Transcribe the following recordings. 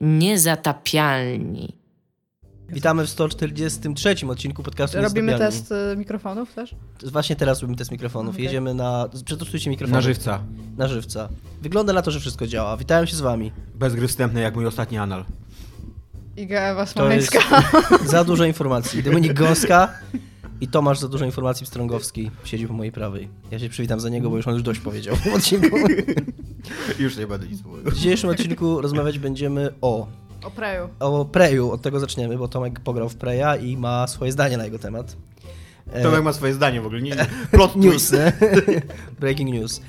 Niezatapialni. Witamy w 143 odcinku podcastu Robimy test y, mikrofonów też? Właśnie teraz robimy test mikrofonów. Okej. Jedziemy na... Przetestujcie mikrofon. Na żywca. Na żywca. Wygląda na to, że wszystko działa. Witałem się z wami. Bez gry wstępnej, jak mój ostatni anal. Iga Smoleńska. za dużo informacji. Dominik Gąska i Tomasz za dużo informacji Pstrągowski siedzi po mojej prawej. Ja się przywitam za niego, bo już on już dość powiedział w odcinku. Już nie będę nic mówił. W dzisiejszym odcinku rozmawiać będziemy o O Preju. o Preju, od tego zaczniemy, bo Tomek pograł w Preja i ma swoje zdanie na jego temat. E, Tomek ma swoje zdanie w ogóle. Nie, plot news? Breaking news.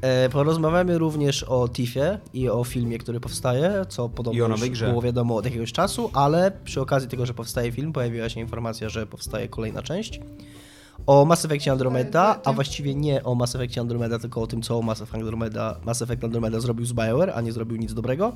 E, porozmawiamy również o Tiffie i o filmie, który powstaje, co podobno już było wiadomo od jakiegoś czasu, ale przy okazji tego, że powstaje film, pojawiła się informacja, że powstaje kolejna część. O Mass Effectie Andromeda, Ty- ty- a właściwie nie o Mass Effectie Andromeda, tylko o tym, co Mass Effect Andromeda, Mass Effect Andromeda zrobił z BioWare, a nie zrobił nic dobrego.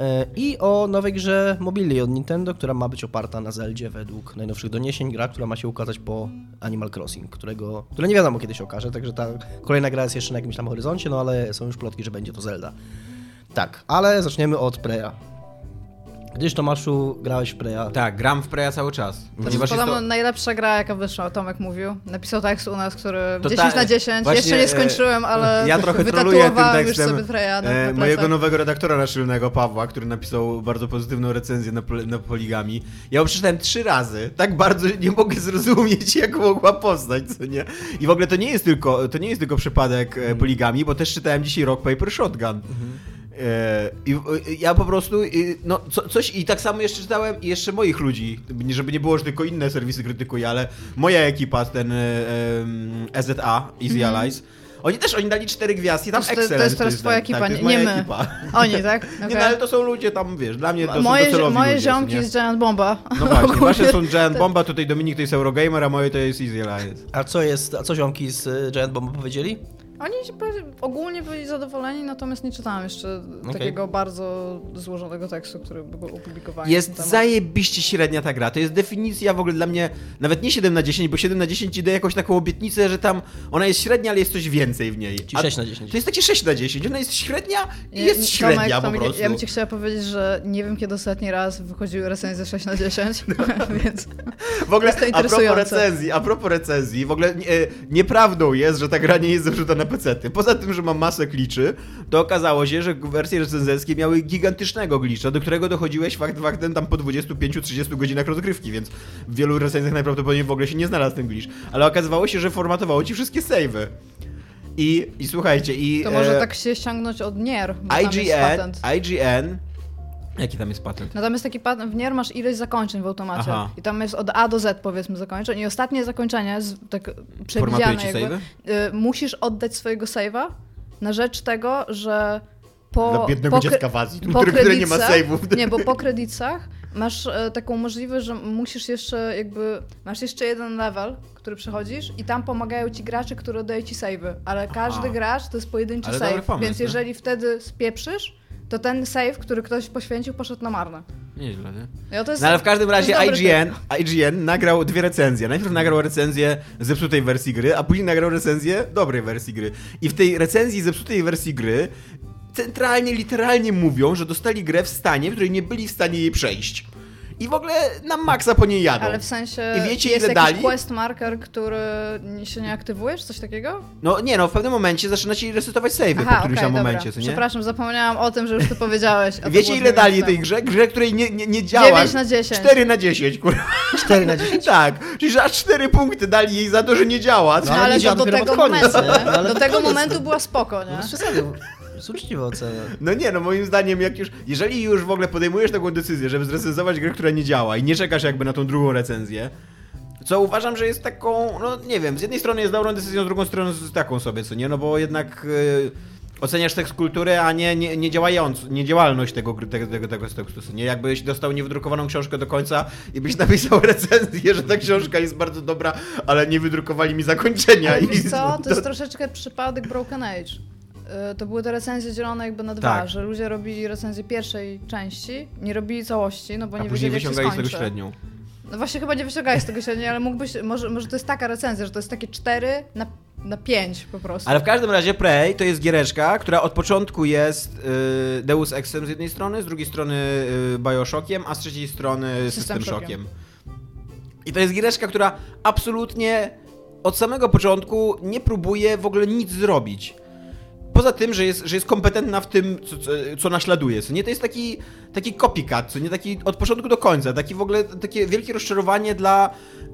E, I o nowej grze mobilnej od Nintendo, która ma być oparta na Zeldzie według najnowszych doniesień. Gra, która ma się ukazać po Animal Crossing, którego, które nie wiadomo kiedy się okaże, także ta kolejna gra jest jeszcze na jakimś tam horyzoncie, no ale są już plotki, że będzie to Zelda. Tak, ale zaczniemy od Preya. Gdyż Tomaszu grałeś w Preya. Tak, gram w Preya cały czas. To jest podobno to... najlepsza gra, jaka wyszła, Tomek mówił. Napisał tekst u nas, który To 10 ta- na 10. właśnie, Jeszcze nie e, skończyłem, ale Ja trochę troluję tym tekstem na, e, na mojego nowego redaktora naczelnego, Pawła, który napisał bardzo pozytywną recenzję na, na Poligami. Ja ją przeczytałem trzy razy. Tak bardzo nie mogę zrozumieć, jak mogła poznać, co nie? I w ogóle to nie jest tylko, to nie jest tylko przypadek Mhm. e, Poligami, bo też czytałem dzisiaj Rock Paper Shotgun. E, I e, ja po prostu, e, no co, coś i tak samo jeszcze czytałem i jeszcze moich ludzi, nie- żeby nie było, że tylko inne serwisy krytykuję, ale moja ekipa, ten e, em, EZA, Easy Allies, oni też, oni dali cztery gwiazdki, tam. To jest- to jest teraz twoja tak, ekipa, tak, nie- nie moja my. ekipa. Oni, tak? Nie, Okej. no ale to są ludzie tam, wiesz, dla mnie to moje są docelowi moje ludzie, ziomki nie? z Giant Bomba. No właśnie, wasze są Giant Bomba, tutaj Dominik to jest Eurogamer, a moje to jest Easy Allies. A co jest, a co ziomki z Giant Bomb powiedzieli? Oni się ogólnie byli zadowoleni, natomiast nie czytałem jeszcze Okej. takiego bardzo złożonego tekstu, który by był opublikowany. Jest zajebiście średnia ta gra. To jest definicja w ogóle dla mnie, nawet nie 7 na 10, bo 7 na 10 ci daje jakąś taką obietnicę, że tam ona jest średnia, ale jest coś więcej w niej. A 6 na 10. To jest takie 6 na 10. Ona jest średnia i Nie, jest nie, średnia Tomek, po Tomek, prostu. Ja bym ci chciała powiedzieć, że nie wiem kiedy ostatni raz wychodziły recenzje 6 na 10, więc W ogóle Jest to a propos interesujące. recenzji, a propos recenzji, w ogóle nie, nieprawdą jest, że ta gra nie jest zepsuta na PC. Poza tym, że ma masę kliczy, to okazało się, że wersje recenzenckie miały gigantycznego glitcha, do którego dochodziłeś fakt faktem tam po 25-30 godzinach rozgrywki, więc w wielu recenzjach najprawdopodobniej w ogóle się nie znalazł ten glitch. Ale okazywało się, że formatowało ci wszystkie savey. I, I słuchajcie, i to może e, tak się ściągnąć od Nier, bo IGN. IGN, jaki tam jest patent? No tam jest taki patent, w Nier masz ileś zakończeń w automacie Aha. i tam jest od A do Z powiedzmy zakończeń i ostatnie zakończenie, tak przewidziane jakby, y, musisz oddać swojego save'a na rzecz tego, że po... Dla biednego po, dziecka w Azji, po które, nie ma save'ów. Nie, bo po kredytach masz e, taką możliwość, że musisz jeszcze jakby, masz jeszcze jeden level, który przechodzisz i tam pomagają ci gracze, którzy oddają ci save'y, ale każdy Aha. gracz to jest pojedynczy Ale save, pomysł, więc nie? jeżeli wtedy spieprzysz, to ten save, który ktoś poświęcił, poszedł na marne. Nieźle, nie? Ja to jest, No ale w każdym razie IGN, IGN nagrał dwie recenzje. Najpierw nagrał recenzję zepsutej wersji gry, a później nagrał recenzję dobrej wersji gry. I w tej recenzji zepsutej wersji gry centralnie, literalnie mówią, że dostali grę w stanie, w której nie byli w stanie jej przejść. I w ogóle na maksa po niej jadą. Ale w sensie I wiecie, jest ile jakiś dali? quest marker, który się nie aktywuje, czy coś takiego? No nie no, w pewnym momencie zaczyna ci resetować save po którymś okej, tam momencie, co nie? Przepraszam, zapomniałam o tym, że już to powiedziałeś. a Wiecie ile dali tej grze? Grze, której nie, nie, nie działa. 9 na 10. 4 na 10, kurwa. 4 na 10. Tak, czyli że aż 4 punkty dali jej za to, że nie działa. No, ale ale nie to działa do dopiero tego pod koniec, momentu, nie? No, do tego momentu była spoko, nie? Bez przesady. Jest uczciwa ocena. No nie, no moim zdaniem, jak już, jeżeli już w ogóle podejmujesz taką decyzję, żeby zrecenzować grę, która nie działa i nie czekasz jakby na tą drugą recenzję, co uważam, że jest taką, no nie wiem, z jednej strony jest dobrą decyzją, z drugą strony z taką sobie, co nie, no bo jednak yy, oceniasz tekst kultury, a nie, nie, nie działając, niedziałalność tego, gry- tego, tego, tego tekstu, co nie, jakbyś dostał niewydrukowaną książkę do końca i byś napisał recenzję, że ta książka jest bardzo dobra, ale nie wydrukowali mi zakończenia. Ale i wiesz co, to jest troszeczkę przypadek Broken Age. Y, To były te recenzje dzielone jakby na dwa, Tak. że ludzie robili recenzję pierwszej części, nie robili całości, no bo A nie wiedzieli jak się z tego skończy. średnią. No właśnie chyba nie wyciągałeś z tego średniej, ale mógłbyś, może, może to jest taka recenzja, że to jest takie 4 na na pięć po prostu. Ale w każdym razie Prey to jest giereczka, która od początku jest y, Deus Exem z jednej strony, z drugiej strony y, Bioshockiem, a z trzeciej strony System System. Shockiem. I to jest giereczka, która absolutnie od samego początku nie próbuje w ogóle nic zrobić. Poza tym, że jest, że jest kompetentna w tym, co, co, naśladuje. Co nie, to jest taki, taki copycat, co nie taki od początku do końca. Taki w ogóle takie wielkie rozczarowanie dla y,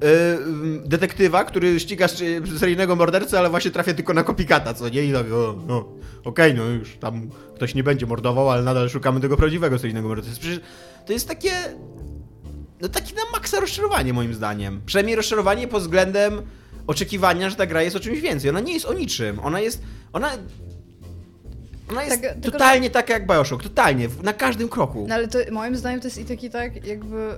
detektywa, który ściga sz- seryjnego mordercę, ale właśnie trafia tylko na copycata, co nie? I tak, o, no, okej, no już tam ktoś nie będzie mordował, ale nadal szukamy tego prawdziwego seryjnego mordercy. Przecież to jest takie no taki na maksa rozczarowanie moim zdaniem. Przynajmniej rozczarowanie pod względem oczekiwania, że ta gra jest o czymś więcej. Ona nie jest o niczym. Ona jest. Ona. Ona jest Tak, totalnie taka jak Bioshock. Totalnie. Na każdym kroku. No ale to, moim zdaniem to jest i taki tak, jakby...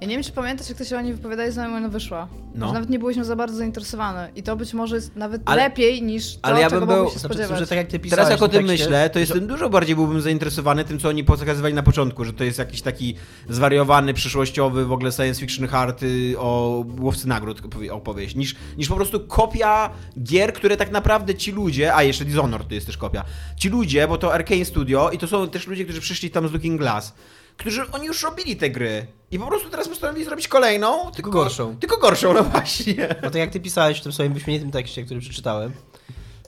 Ja nie wiem, czy pamiętasz, jak to się o niej wypowiadali, zanim ona wyszła. No. Że nawet nie byłyśmy za bardzo zainteresowane. I to być może jest nawet Ale- lepiej niż to, ale ja czego bym był- się Znaczy, że tak jak ty pisałeś Teraz jak o tym tekście, myślę, to że- jestem dużo bardziej byłbym zainteresowany tym, co oni pokazywali na początku, że to jest jakiś taki zwariowany, przyszłościowy w ogóle science fiction hard y, o łowcy nagród opowie- opowieść, niż, niż po prostu kopia gier, które tak naprawdę ci ludzie, a jeszcze Dishonored to jest też kopia, ci ludzie, bo to Arkane Studio i to są też ludzie, którzy przyszli tam z Looking Glass, którzy oni już robili te gry i po prostu teraz postanowili zrobić kolejną, tylko, gorszą. Tylko gorszą, no właśnie. No to jak ty pisałeś w tym swoim wyśmienitym tekście, który przeczytałem,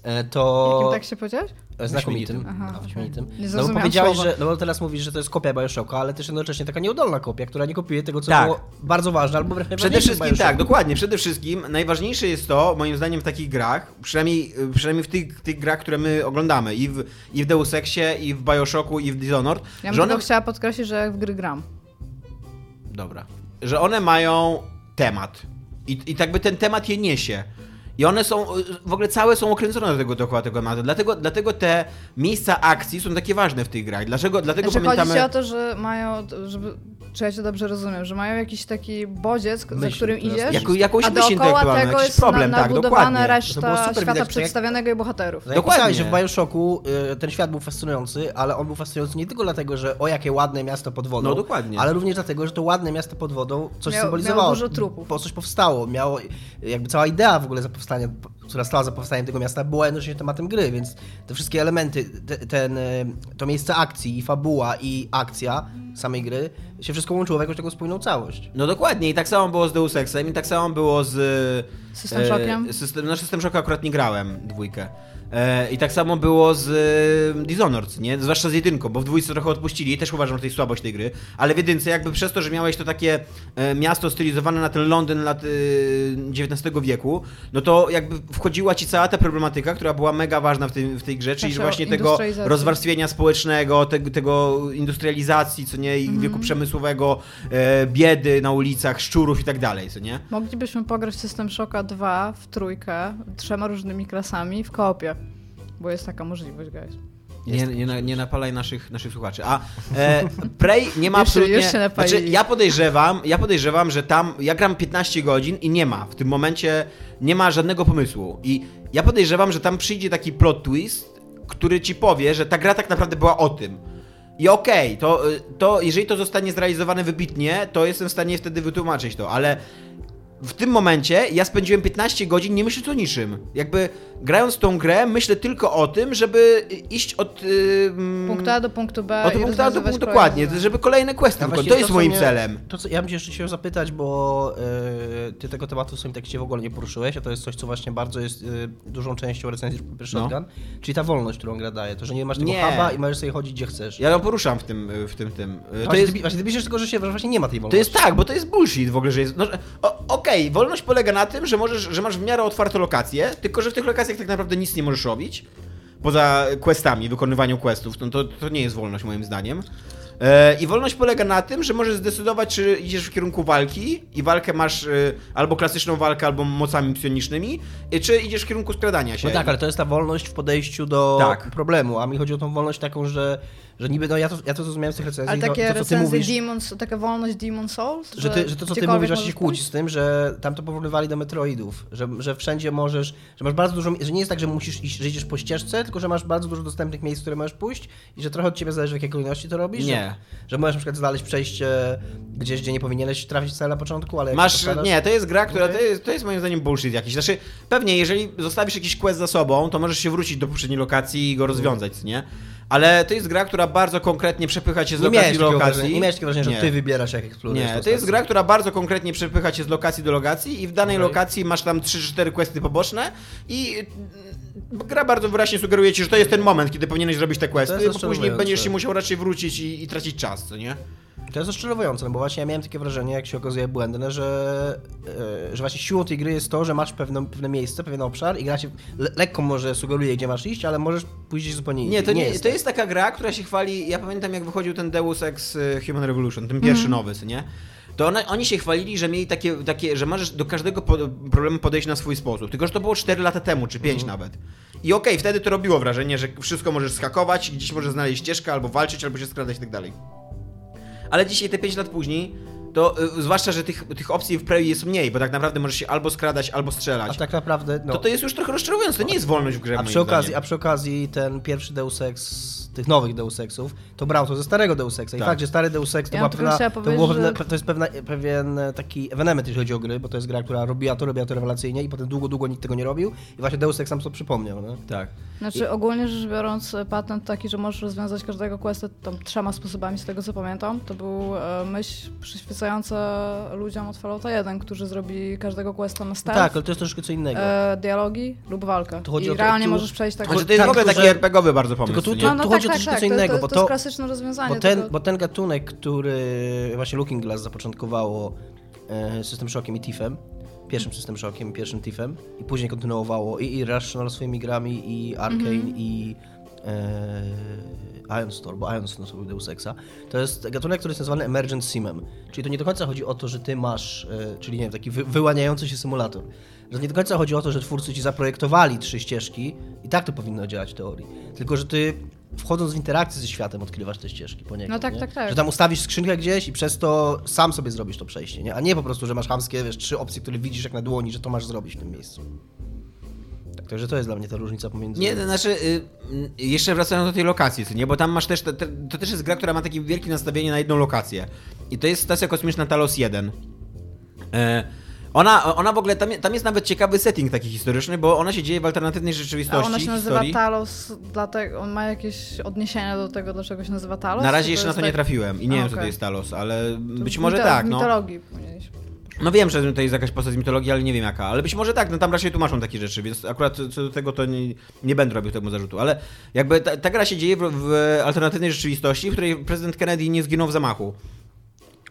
e, to... Jakim się powiedziałeś? E, Znakomitym. Aha, A, wyśmienitym. Nie No bo powiedziałeś, słowa. że, no bo teraz mówisz, że to jest kopia Bioshocka, ale też jednocześnie taka nieudolna kopia, która nie kopiuje tego, co Tak. było bardzo ważne, albo wręcz Przede wszystkim tak, dokładnie. Przede wszystkim najważniejsze jest to, moim zdaniem, w takich grach, przynajmniej, przynajmniej w tych, tych grach, które my oglądamy, i w, i w Deus Exie, i w Bioshocku, i w Dishonored, Ja bym one... chciała podkreślić, że jak w gry gram. Dobra. Że one mają temat. I, I tak by ten temat je niesie. I one są, w ogóle całe są okręcone do tego dookoła tego tematu. Dlatego, dlatego te miejsca akcji są takie ważne w tych grach. Dlaczego, dlatego Znaczy, pamiętamy... chodzi o to, że mają, żeby, czy ja cię dobrze rozumiem, że mają jakiś taki bodziec, za Myśl, którym która idziesz, Jako, jakąś a myśl dookoła tego jest problem, na, tak, nabudowana było reszta super świata widać, jak- przedstawionego i bohaterów. No jak Dokładnie. pisałeś, że w Bioshocku y, ten świat był fascynujący, ale on był fascynujący nie tylko dlatego, że o jakie ładne miasto pod wodą, No, dokładnie. ale również dlatego, że to ładne miasto pod wodą coś Miało- symbolizowało. miało dużo trupów. Po coś powstało, miało jakby cała idea w ogóle za powstanie, która stała za powstaniem tego miasta, była jednocześnie tematem gry, więc te wszystkie elementy, te, ten, y, to miejsce akcji, i fabuła, i akcja samej gry się wszystko łączyło w jakąś taką spójną całość. No dokładnie, i tak samo było z Deus Exem, i tak samo było z... System Shockiem? System, no System Shocka akurat nie grałem, dwójkę. E, I tak samo było z e, Dishonored, nie? Zwłaszcza z jedynką, bo w dwójce trochę odpuścili, też uważam, że to jest słabość tej gry, ale w jedynce jakby przez to, że miałeś to takie e, miasto stylizowane na ten Londyn lat XIX wieku, no to jakby wchodziła ci cała ta problematyka, która była mega ważna w, tym, w tej grze, czyli o właśnie tego rozwarstwienia społecznego, tego, tego industrializacji, co nie, i Mhm. wieku przemysłowego, biedy na ulicach, szczurów i tak dalej, co nie? Moglibyśmy pograć System Shocka 2 w trójkę, trzema różnymi klasami w koopie. Bo jest taka możliwość, guys. Nie, nie, na- nie napalaj naszych, naszych słuchaczy. A e, Prey nie ma Już absolutnie... znaczy, ja podejrzewam, ja podejrzewam, że tam ja gram 15 godzin i nie ma. W tym momencie nie ma żadnego pomysłu. I ja podejrzewam, że tam przyjdzie taki plot twist, który ci powie, że ta gra tak naprawdę była o tym. I okej, to, y, to jeżeli to zostanie zrealizowane wybitnie, to jestem w stanie wtedy wytłumaczyć to, ale w tym momencie ja spędziłem 15 godzin nie myśląc o niczym. Jakby grając tą grę, myślę tylko o tym, żeby iść od. Yy, Punktu A do punktu B. od i punktu A do punktu dokładnie, żeby kolejne questy wykonać. To jest co moim mnie- celem. To, co, ja bym jeszcze chciał zapytać, bo e, ty tego tematu w swoim tekście w ogóle nie poruszyłeś, a to jest coś, co właśnie bardzo jest e, dużą częścią recenzji No. Shotgun, czyli ta wolność, którą gra daje. To, że nie masz tego Nie. huba i możesz sobie chodzić gdzie chcesz. Ja ją poruszam w tym, w tym, tym. To właśnie, jest, ty, właśnie ty piszesz tylko, że się że właśnie nie ma tej to wolności. jest tak, bo to jest bullshit w ogóle, że jest. No, że- o- Okej, wolność polega na tym, że możesz, że masz w miarę otwarte lokacje, tylko że w tych lokacjach tak naprawdę nic nie możesz robić. Poza questami, wykonywaniem questów. No to, to nie jest wolność moim zdaniem. E, I wolność polega na tym, że możesz zdecydować, czy idziesz w kierunku walki i walkę masz e, albo klasyczną walkę, albo mocami psionicznymi, czy idziesz w kierunku skradania się. No tak, ale to jest ta wolność w podejściu do Tak. problemu, a mi chodzi o tą wolność taką, że Że niby, no ja to, ja to zrozumiałem z tych recenzji, Ale to, takie to, co ty recenzje mówisz, Demons, taka wolność Demon Souls? że, ty, że to, co ty mówisz, właśnie się kłóci z tym, że tam to porównywali do Metroidów, że, że wszędzie możesz, że masz bardzo dużo, że nie jest tak, że musisz iść, że idziesz po ścieżce, tylko że masz bardzo dużo dostępnych miejsc, które możesz pójść i że trochę od ciebie zależy, w jakiej kolejności to robisz. Nie. Że, że możesz na przykład znaleźć przejście gdzieś, gdzie nie powinieneś trafić cel na początku, ale Masz, postarasz- nie, to jest gra, która, Okej. to, jest, to jest moim zdaniem bullshit jakiś. Znaczy, pewnie jeżeli zostawisz jakiś quest za sobą, to możesz się wrócić do poprzedniej lokacji i go rozwiązać, nie? Ale to jest gra, która bardzo konkretnie przepycha cię z Nie lokacji do lokacji. nie miałeś takiego wrażenia, że ty wybierasz jak eksplorujesz Nie, to jest gra, która bardzo konkretnie przepycha cię z lokacji do lokacji i w danej Okej. lokacji masz tam 3-4 questy poboczne i mm, gra bardzo wyraźnie sugeruje ci, że to jest ten moment, kiedy powinieneś zrobić te questy, bo później będziesz się musiał raczej wrócić i, i tracić czas, co nie? To jest rozczarowujące, no bo właśnie ja miałem takie wrażenie, jak się okazuje błędne, że, e, że właśnie siłą tej gry jest to, że masz pewne, pewne miejsce, pewien obszar i gra ci le, lekko może sugeruje, gdzie masz iść, ale możesz pójść gdzieś zupełnie Nie, indziej. to, nie, jest to tak. jest taka gra, która się chwali. Ja pamiętam, jak wychodził ten Deus Ex y, Human Revolution, ten pierwszy Mhm. nowy, nie? To one, oni się chwalili, że mieli takie, takie że możesz do każdego po, problemu podejść na swój sposób. Tylko, że to było 4 lata temu, czy 5 Mhm. nawet. I okej, wtedy to robiło wrażenie, że wszystko możesz skakować, gdzieś możesz znaleźć ścieżkę, albo walczyć, albo się skradać i tak dalej. Ale dzisiaj, te 5 lat później, to y, zwłaszcza, że tych, tych opcji w Prey jest mniej, bo tak naprawdę możesz się albo skradać, albo A strzelać. tak naprawdę, no, To to jest już trochę rozczarowujące, to nie jest wolność w grze, a przy, okazji, a przy okazji ten pierwszy Deus Ex, tych nowych Deus Exów, to brał to ze starego Deus Exa. I Tak. fakt, że stary Deus Ex to, Ja była pewna, to, było pewne, że- to jest pewna, pewien taki ewenement, jeżeli chodzi o gry, bo to jest gra, która robiła to, robiła to rewelacyjnie i potem długo, długo nikt tego nie robił i właśnie Deus Ex nam to przypomniał. No? Tak. Znaczy ogólnie rzecz biorąc patent taki, że możesz rozwiązać każdego questa tam trzema sposobami z tego co pamiętam, to był e, myśl przyświecająca ludziom od Fallouta 1, którzy zrobili każdego questa na stealth, Tak, ale to jest troszkę co innego. e, dialogi lub walkę. Tu chodzi I o to- realnie tu- możesz przejść tak... Znaczy, to jest tak, w ogóle taki że- RPGowy bardzo pomysł. tylko tu- tu- no, no chodzi o tak, troszeczkę tak, co tak, innego, to, bo to, to- jest klasyczne rozwiązanie. Bo ten, tylko- bo ten gatunek, który właśnie Looking Glass zapoczątkowało e, System Shockiem i Tiffem, pierwszym System Shockiem i pierwszym Tiffem i później kontynuowało i Irrational swoimi grami i Arkane Mhm. i e, Ion Store, bo Ion Store zrobił Deus Exa, to jest gatunek, który jest nazwany Emergent Simem. Czyli to nie do końca chodzi o to, że ty masz, e, czyli nie wiem, taki wy, wyłaniający się symulator. Że nie do końca chodzi o to, że twórcy ci zaprojektowali trzy ścieżki i tak to powinno działać w teorii. Tylko, że ty wchodząc w interakcję ze światem odkrywasz te ścieżki poniekąd. No tak, nie? tak, tak. Że tam ustawisz skrzynkę gdzieś i przez to sam sobie zrobisz to przejście, nie? A nie po prostu, że masz hamskie, wiesz, trzy opcje, które widzisz jak na dłoni, że to masz zrobić w tym miejscu. Tak, także to jest dla mnie ta różnica pomiędzy... Nie, to znaczy, y, y, jeszcze wracając do tej lokacji, nie? Bo tam masz też, te, te, to też jest gra, która ma takie wielkie nastawienie na jedną lokację. I to jest stacja kosmiczna Talos 1. E, ona, ona w ogóle, tam, tam jest nawet ciekawy setting taki historyczny, bo ona się dzieje w alternatywnej A rzeczywistości, ona się nazywa historii. Talos, dlatego on ma jakieś odniesienia do tego, dlaczego się nazywa Talos? Na razie jeszcze na to nie tak- trafiłem i nie A, wiem, co to jest Talos, ale To być może mito- tak, no. mitologii powinieneś. No wiem, że to jest jakaś postać z mitologii, ale nie wiem jaka. Ale być może tak, no tam raczej tłumaczą takie rzeczy, więc akurat co do tego to nie, nie będę robił temu zarzutu. Ale jakby ta, ta gra się dzieje w, w alternatywnej rzeczywistości, w której prezydent Kennedy nie zginął w zamachu.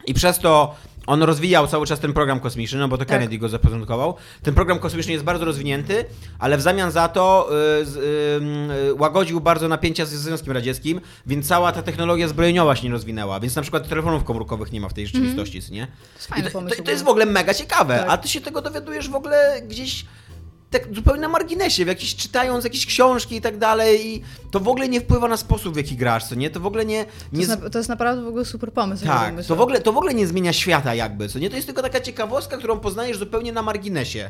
I przez to on rozwijał cały czas ten program kosmiczny, no bo to Tak. Kennedy go zaprezentował. Ten program kosmiczny jest bardzo rozwinięty, ale w zamian za to y, y, y, łagodził bardzo napięcia z Związkiem Radzieckim, więc cała ta technologia zbrojeniowa się nie rozwinęła. Więc na przykład telefonów komórkowych nie ma w tej rzeczywistości, co nie? To to, to jest w ogóle mega ciekawe, Tak. a ty się tego dowiadujesz w ogóle gdzieś tak zupełnie na marginesie, w jakiś, czytając jakieś książki i tak dalej i to w ogóle nie wpływa na sposób, w jaki grasz, co nie? To w ogóle nie... To nie jest, z- na, to jest naprawdę w ogóle super pomysł. jak tak, to w, ogóle, to w ogóle nie zmienia świata jakby, co nie? To jest tylko taka ciekawostka, którą poznajesz zupełnie na marginesie.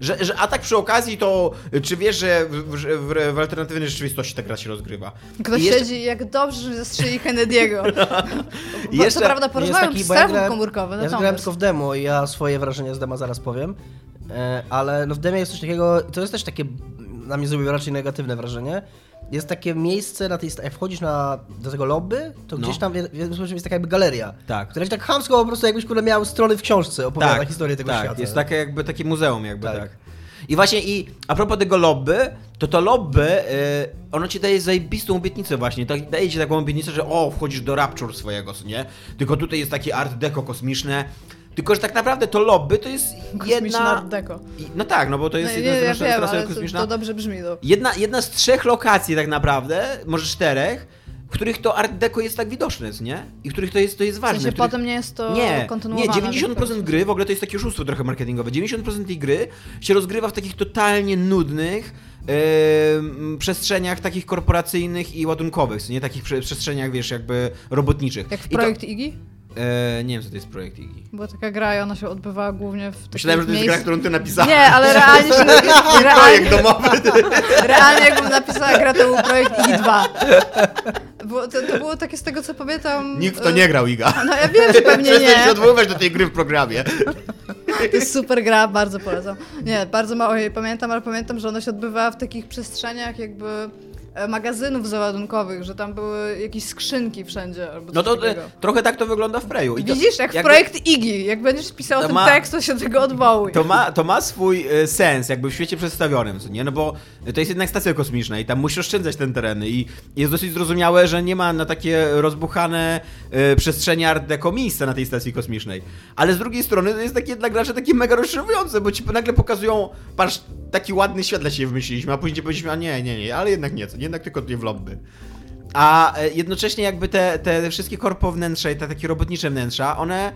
Że, że, a tak przy okazji to, czy wiesz, że w, w, w, alternatywnej rzeczywistości ta gra się rozgrywa? Ktoś I jeszcze- siedzi jak dobrze, że zastrzeli Kennedy'ego. I Bo, jeszcze- co prawda jest porozmawiam z ja telefon grałem- komórkowy, Ja no zgrałem tylko w demo i ja swoje wrażenia z dema zaraz powiem. E, ale no w demie jest coś takiego, to jest też takie, na mnie zrobiło raczej negatywne wrażenie. Jest takie miejsce na tej, jak wchodzisz na, do tego lobby, to No. gdzieś tam sposób jest taka jakby galeria. Tak. Która ci tak chamsko po prostu jakbyś kurde miał strony w książce, opowiada historię tego tak, świata. jest takie jakby takie muzeum jakby, tak. Tak. I właśnie i a propos tego lobby, to to lobby, y, ono ci daje zajebistą obietnicę właśnie, tak, daje ci taką obietnicę, że o, wchodzisz do Rapture swojego, nie? Tylko tutaj jest takie art deco kosmiczne, tylko że tak naprawdę to lobby to jest jedna... No tak, no bo to jest No, nie, jedna ja z wiem, nasza ale to, kosmiczna. to dobrze brzmi. No. Jedna, jedna z trzech lokacji tak naprawdę, może czterech, w których to art deco jest tak widoczne, nie? I w których to jest, to jest W ważne. sensie w których... potem nie jest to Nie, nie, kontynuowane. 90% gry, w ogóle to jest takie oszustwo trochę marketingowe, 90% tej gry się rozgrywa w takich totalnie nudnych em, przestrzeniach takich korporacyjnych i ładunkowych, nie takich prze- przestrzeniach, wiesz, jakby robotniczych. Jak w I to- projekt E, nie wiem, co to jest projekt Iggy. Była taka gra i ona się odbywała głównie w takich Myślałem, że to jest gra, miejsc- którą ty napisałeś. Nie, ale realnie się... realnie, Projekt domowy. realnie jakbym napisała grę, to był projekt Iggy 2. Było, to, to było takie z tego, co pamiętam... Nikt w to e, nie grał, Iga. No ja wiem, że pewnie Przestań się nie. odwoływać do tej gry w programie. To jest super gra, bardzo polecam. Nie, bardzo mało jej pamiętam, ale pamiętam, że ona się odbywała w takich przestrzeniach jakby magazynów załadunkowych, że tam były jakieś skrzynki wszędzie albo No to e, takiego. trochę tak to wygląda w Preju. I to, Widzisz, jak w jakby- projekt Iggy, jak będziesz pisał To ten ma- tekst, to się tego odwołuj. To ma, to ma swój e, sens jakby w świecie przedstawionym, co nie? No bo to jest jednak stacja kosmiczna i tam musisz oszczędzać ten tereny i jest dosyć zrozumiałe, że nie ma na takie rozbuchane e, przestrzenie art deco miejsca na tej stacji kosmicznej. Ale z drugiej strony to jest takie dla graczy takie mega rozczarowujące, bo ci nagle pokazują, patrz, taki ładny świat dla siebie wymyśliliśmy, a później powiedzieliśmy, a nie, nie, nie, ale jednak nie, co, jednak tylko tutaj w lobby. A e, jednocześnie jakby te, te wszystkie korpo wnętrza i te takie robotnicze wnętrza, one,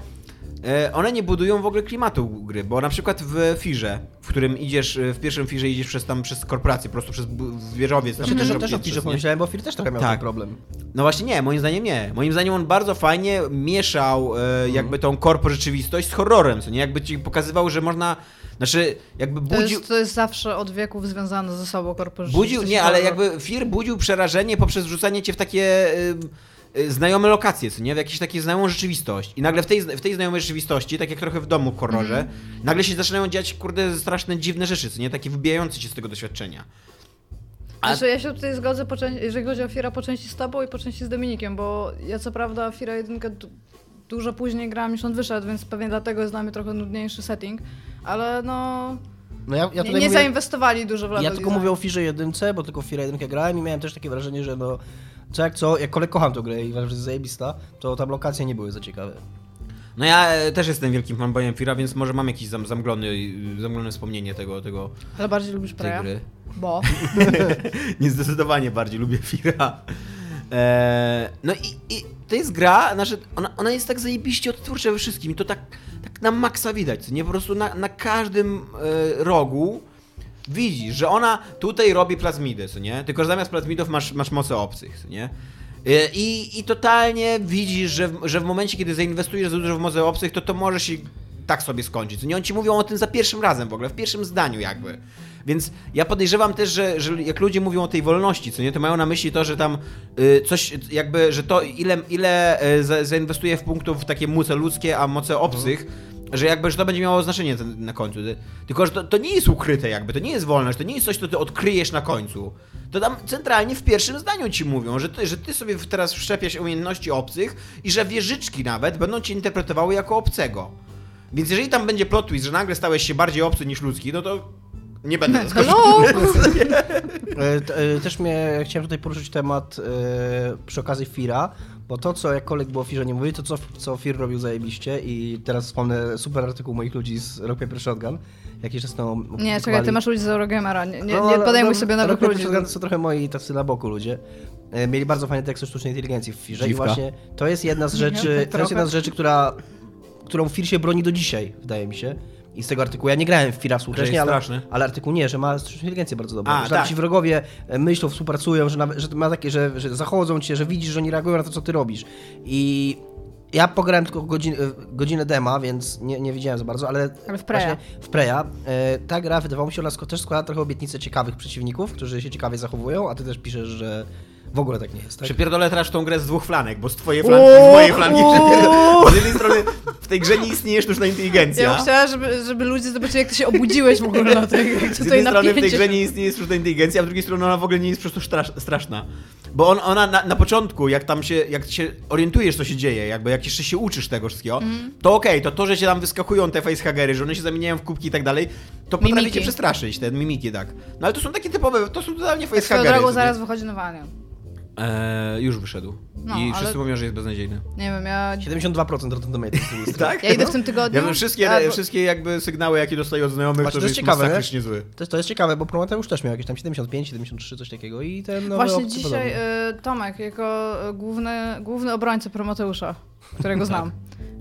e, one nie budują w ogóle klimatu gry, bo na przykład w Firze, w którym idziesz, e, w pierwszym Firze idziesz przez tam, przez korporację, po prostu przez wieżowiec. Znaczy też, też o Firze pomyślałem, bo Fir też trochę miał Tak. ten problem. No właśnie nie, moim zdaniem nie. Moim zdaniem on bardzo fajnie mieszał e, jakby tą korpo rzeczywistość z horrorem, co nie? Jakby ci pokazywał, że można, znaczy jakby To budził... jest, to jest zawsze od wieków związane ze sobą korporacja. Budził, nie, ale jakby Fir budził przerażenie poprzez rzucanie cię w takie y, y, znajome lokacje, co nie? W jakieś takie znajomą rzeczywistość. I nagle w tej, w tej znajomej rzeczywistości, tak jak trochę w domu w horrorze, Mhm. nagle się zaczynają dziać, kurde, straszne, dziwne rzeczy, co nie? Takie wybijające cię z tego doświadczenia. A- Znaczy, ja się tutaj zgodzę, jeżeli chodzi o Fira, po części z tobą i po części z Dominikiem, bo ja co prawda Fira 1 du- dużo później grałam niż on wyszedł, więc pewnie dlatego jest dla mnie trochę nudniejszy setting, ale no... No ja, ja nie, tutaj nie mówię, zainwestowali dużo w level Ja tylko design. mówię o Firze jedynce, bo tylko w Firze jedynkę grałem i miałem też takie wrażenie, że no co jak co, jak kolej kocham tę grę i uważam, że jest zajebista, to tam lokacje nie były za ciekawe. No ja e, też jestem wielkim fanboyem Fira, więc może mam jakieś zam, zamglony, y, zamglone wspomnienie tego, tego Ale bardziej lubisz tej Preya? gry. Bo? Nie zdecydowanie bardziej lubię Fira. Eee, no i, i to jest gra, znaczy ona, ona jest tak zajebiście odtwórcza we wszystkim i to tak, tak na maksa widać, nie? Po prostu na, na każdym e, rogu widzisz, że ona tutaj robi plazmidy, co nie? Tylko, że zamiast plazmidów masz, masz moce obcych, co nie? E, I, I totalnie widzisz, że w, że w momencie, kiedy zainwestujesz za dużo w moce obcych, to to może się tak sobie skończyć. Nie, oni ci mówią o tym za pierwszym razem w ogóle, w pierwszym zdaniu jakby. Więc ja podejrzewam też, że, że jak ludzie mówią o tej wolności, co nie, to mają na myśli to, że tam y, coś jakby, że to ile, ile y, za, zainwestuje w punktów w takie moce ludzkie, a moce obcych, że jakby, że to będzie miało znaczenie na końcu. Tylko, że to, to nie jest ukryte jakby, to nie jest wolność, to nie jest coś, co ty odkryjesz na końcu. To tam centralnie w pierwszym zdaniu ci mówią, że ty, że ty sobie teraz wszczepiasz umiejętności obcych i że wieżyczki nawet będą cię interpretowały jako obcego. Więc jeżeli tam będzie plot twist, że nagle stałeś się bardziej obcy niż ludzki, no to nie będę zaskoczony. E, e, Też mnie, chciałem tutaj poruszyć temat e, przy okazji Fira, bo to, co jakkolwiek było w Firze nie mówi, to co, co Fir robił zajebiście i teraz wspomnę super artykuł moich ludzi z Rock Paper Shotgun, jakiś czas temu Nie, czekaj, ty masz ludzi z Eurogamera, nie, nie, No, nie podejmuj no, sobie nowych Rock Paper ludzi. Shotgun to są trochę moi tacy na boku ludzie. Mieli bardzo fajny tekst o sztucznej inteligencji w Firze i Dziwka. właśnie to jest jedna z rzeczy, to jest jedna z rzeczy, która, którą Fir się broni do dzisiaj, wydaje mi się. I z tego artykułu, ja nie grałem w Fira współcześnie, jest ale, straszny. ale artykuł nie, że ma sztuczną inteligencję bardzo dobrą. A, że tam tak. ci wrogowie e, myślą, współpracują, że, nawet, że ma takie, że, że zachodzą cię, że widzisz, że oni reagują na to, co ty robisz. I ja pograłem tylko godzinę, godzinę dema, więc nie, nie widziałem za bardzo, ale, Ale w Preya. w Preya. E, ta gra wydawało mi się, ona też składa trochę obietnice ciekawych przeciwników, którzy się ciekawie zachowują, a ty też piszesz, że w ogóle tak nie jest. Tak? Przepierdolę teraz tą grę z dwóch flanek, bo z twojej flanki i z mojej flanki przepierdolę. Bo z jednej strony w tej grze nie istnieje sztuczna inteligencja. Ja bym chciała, żeby, żeby ludzie zobaczyli, jak ty się obudziłeś w ogóle na tej grze. Z jednej strony w tej grze nie istnieje sztuczna inteligencja, a z drugiej strony ona w ogóle nie jest przez to strasz, straszna. Bo on, ona na, na początku, jak tam się, jak się orientujesz, co się dzieje, jakby jak jeszcze się uczysz tego wszystkiego, Mhm. to okej, to to, że cię tam wyskakują te facehagery, że one się zamieniają w kubki i tak dalej, to potrafi Mimiki. cię przestraszyć, te mimiki, tak. No ale to są takie typowe, to są totalnie facehagery. nie? zaraz wychodzi nowa Anion. Eee, już wyszedł. No, I ale- wszyscy mówią, że jest beznadziejny. Nie wiem, ja, 72% Rotten Tomatoes. Tak? ja idę w tym tygodniu. Ja bym wszystkie, a, wszystkie jakby sygnały, jakie dostaję od znajomych, Właśnie, to, to jest jest ciekawe, zły. To, to jest ciekawe, bo Prometeusz też miał jakieś tam 75, 73, coś takiego i ten nowy Właśnie dzisiaj y, Tomek, jako y, główny, główny obrońca Prometeusza, którego znam.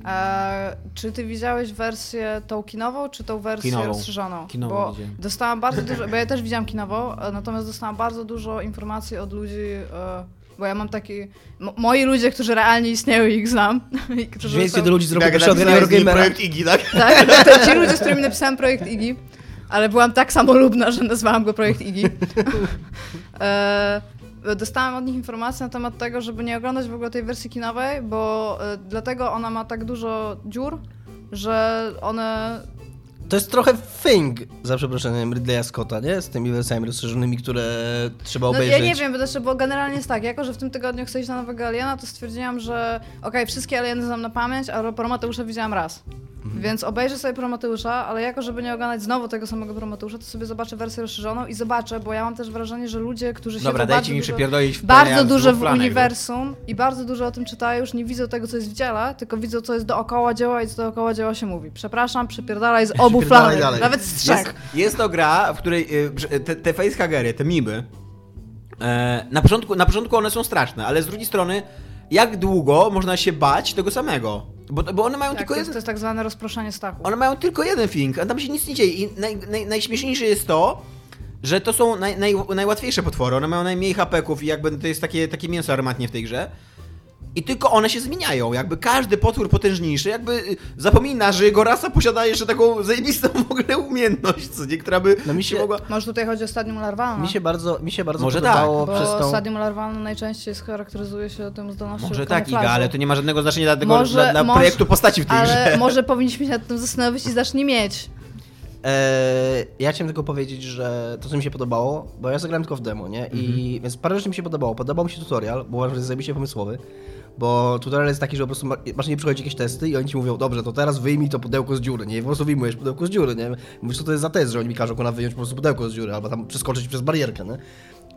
E, czy ty widziałeś wersję tą kinową, czy tą wersję Kinową. rozszerzoną? Kinową bo widziałem. dostałam bardzo dużo, bo ja też widziałam kinową, e, natomiast dostałam bardzo dużo informacji od ludzi, e, bo ja mam taki, mo- moi ludzie, którzy realnie istnieją i ich znam. I którzy Więcej są- do ludzi zrobił Jak pierwszy od projekt Iggy, tak? Tak, to ci ludzie, z którymi napisałam projekt Iggy, ale byłam tak samolubna, że nazwałam go projekt Iggy. e, dostałam od nich informacje na temat tego, żeby nie oglądać w ogóle tej wersji kinowej, bo e, dlatego ona ma tak dużo dziur, że one... To jest trochę thing, za przeproszeniem, Ridleya Scotta, nie? Z tymi wersjami rozszerzonymi, które trzeba No obejrzeć. ja nie wiem, bo, znaczy, bo generalnie jest tak, jako że w tym tygodniu chcę iść na nowego Aliena, to stwierdziłam, że okej, wszystkie Alieny znam na pamięć, a Prometeusza widziałam raz. Mhm. Więc obejrzę sobie Prometeusza, ale jako żeby nie oglądać znowu tego samego Prometeusza, to sobie zobaczę wersję rozszerzoną i zobaczę, bo ja mam też wrażenie, że ludzie, którzy siedzą Dobra, bardzo dajcie mi dużo, przepierdolić w bardzo dużo w uniwersum i bardzo dużo o tym czytają, już nie widzą tego, co jest w dziele, tylko widzą, co jest dookoła dzieła i co dookoła dzieła się mówi. Przepraszam, przepierdalaj z obu flanek, nawet z trzech. Jest, jest to gra, w której y, brz- te, te facehagery, te miby, e, na, początku, na początku one są straszne, ale z drugiej strony, jak długo można się bać tego samego? Bo, bo one mają Tak, tylko jeden... to jest tak zwane rozproszenie stachu. One mają tylko jeden thing, a tam się nic nie dzieje. I naj, naj, najśmieszniejsze jest to, że to są naj, naj, najłatwiejsze potwory. One mają najmniej hapeków i jakby to jest takie, takie mięso aromatnie w tej grze. I tylko one się zmieniają. Jakby każdy potwór potężniejszy, jakby y, zapomina, że jego rasa posiada jeszcze taką zajebistą w ogóle umiejętność, co nie, która by No mi się się- mogła. Może tutaj chodzi o stadium larwalne. Mi się bardzo, mi się bardzo Może podobało Bo przez tą... stadium larwalne najczęściej charakteryzuje się tym zdolnością Może tak. Iga, ale to nie ma żadnego znaczenia dla, tego, Może- dla, dla może- projektu postaci w tej Ale grze. może powinniśmy się nad tym zastanowić i zacznij mieć. Eee, ja chciałem tylko powiedzieć, że to, co mi się podobało, bo ja zagrałem tylko w demo, nie? I więc parę rzeczy mi się podobało. Podobał mi się tutorial, bo uważam, że jest zajebiście pomysłowy. Bo tutorial jest taki, że po prostu ma- masz nie przychodzić jakieś testy i oni ci mówią, dobrze, to teraz wyjmij to pudełko z dziury, nie? Po prostu wyjmujesz pudełko z dziury, nie? Mówisz, co to jest za test, że oni mi każą kurwa wyjąć po prostu pudełko z dziury, albo tam przeskoczyć przez barierkę, nie?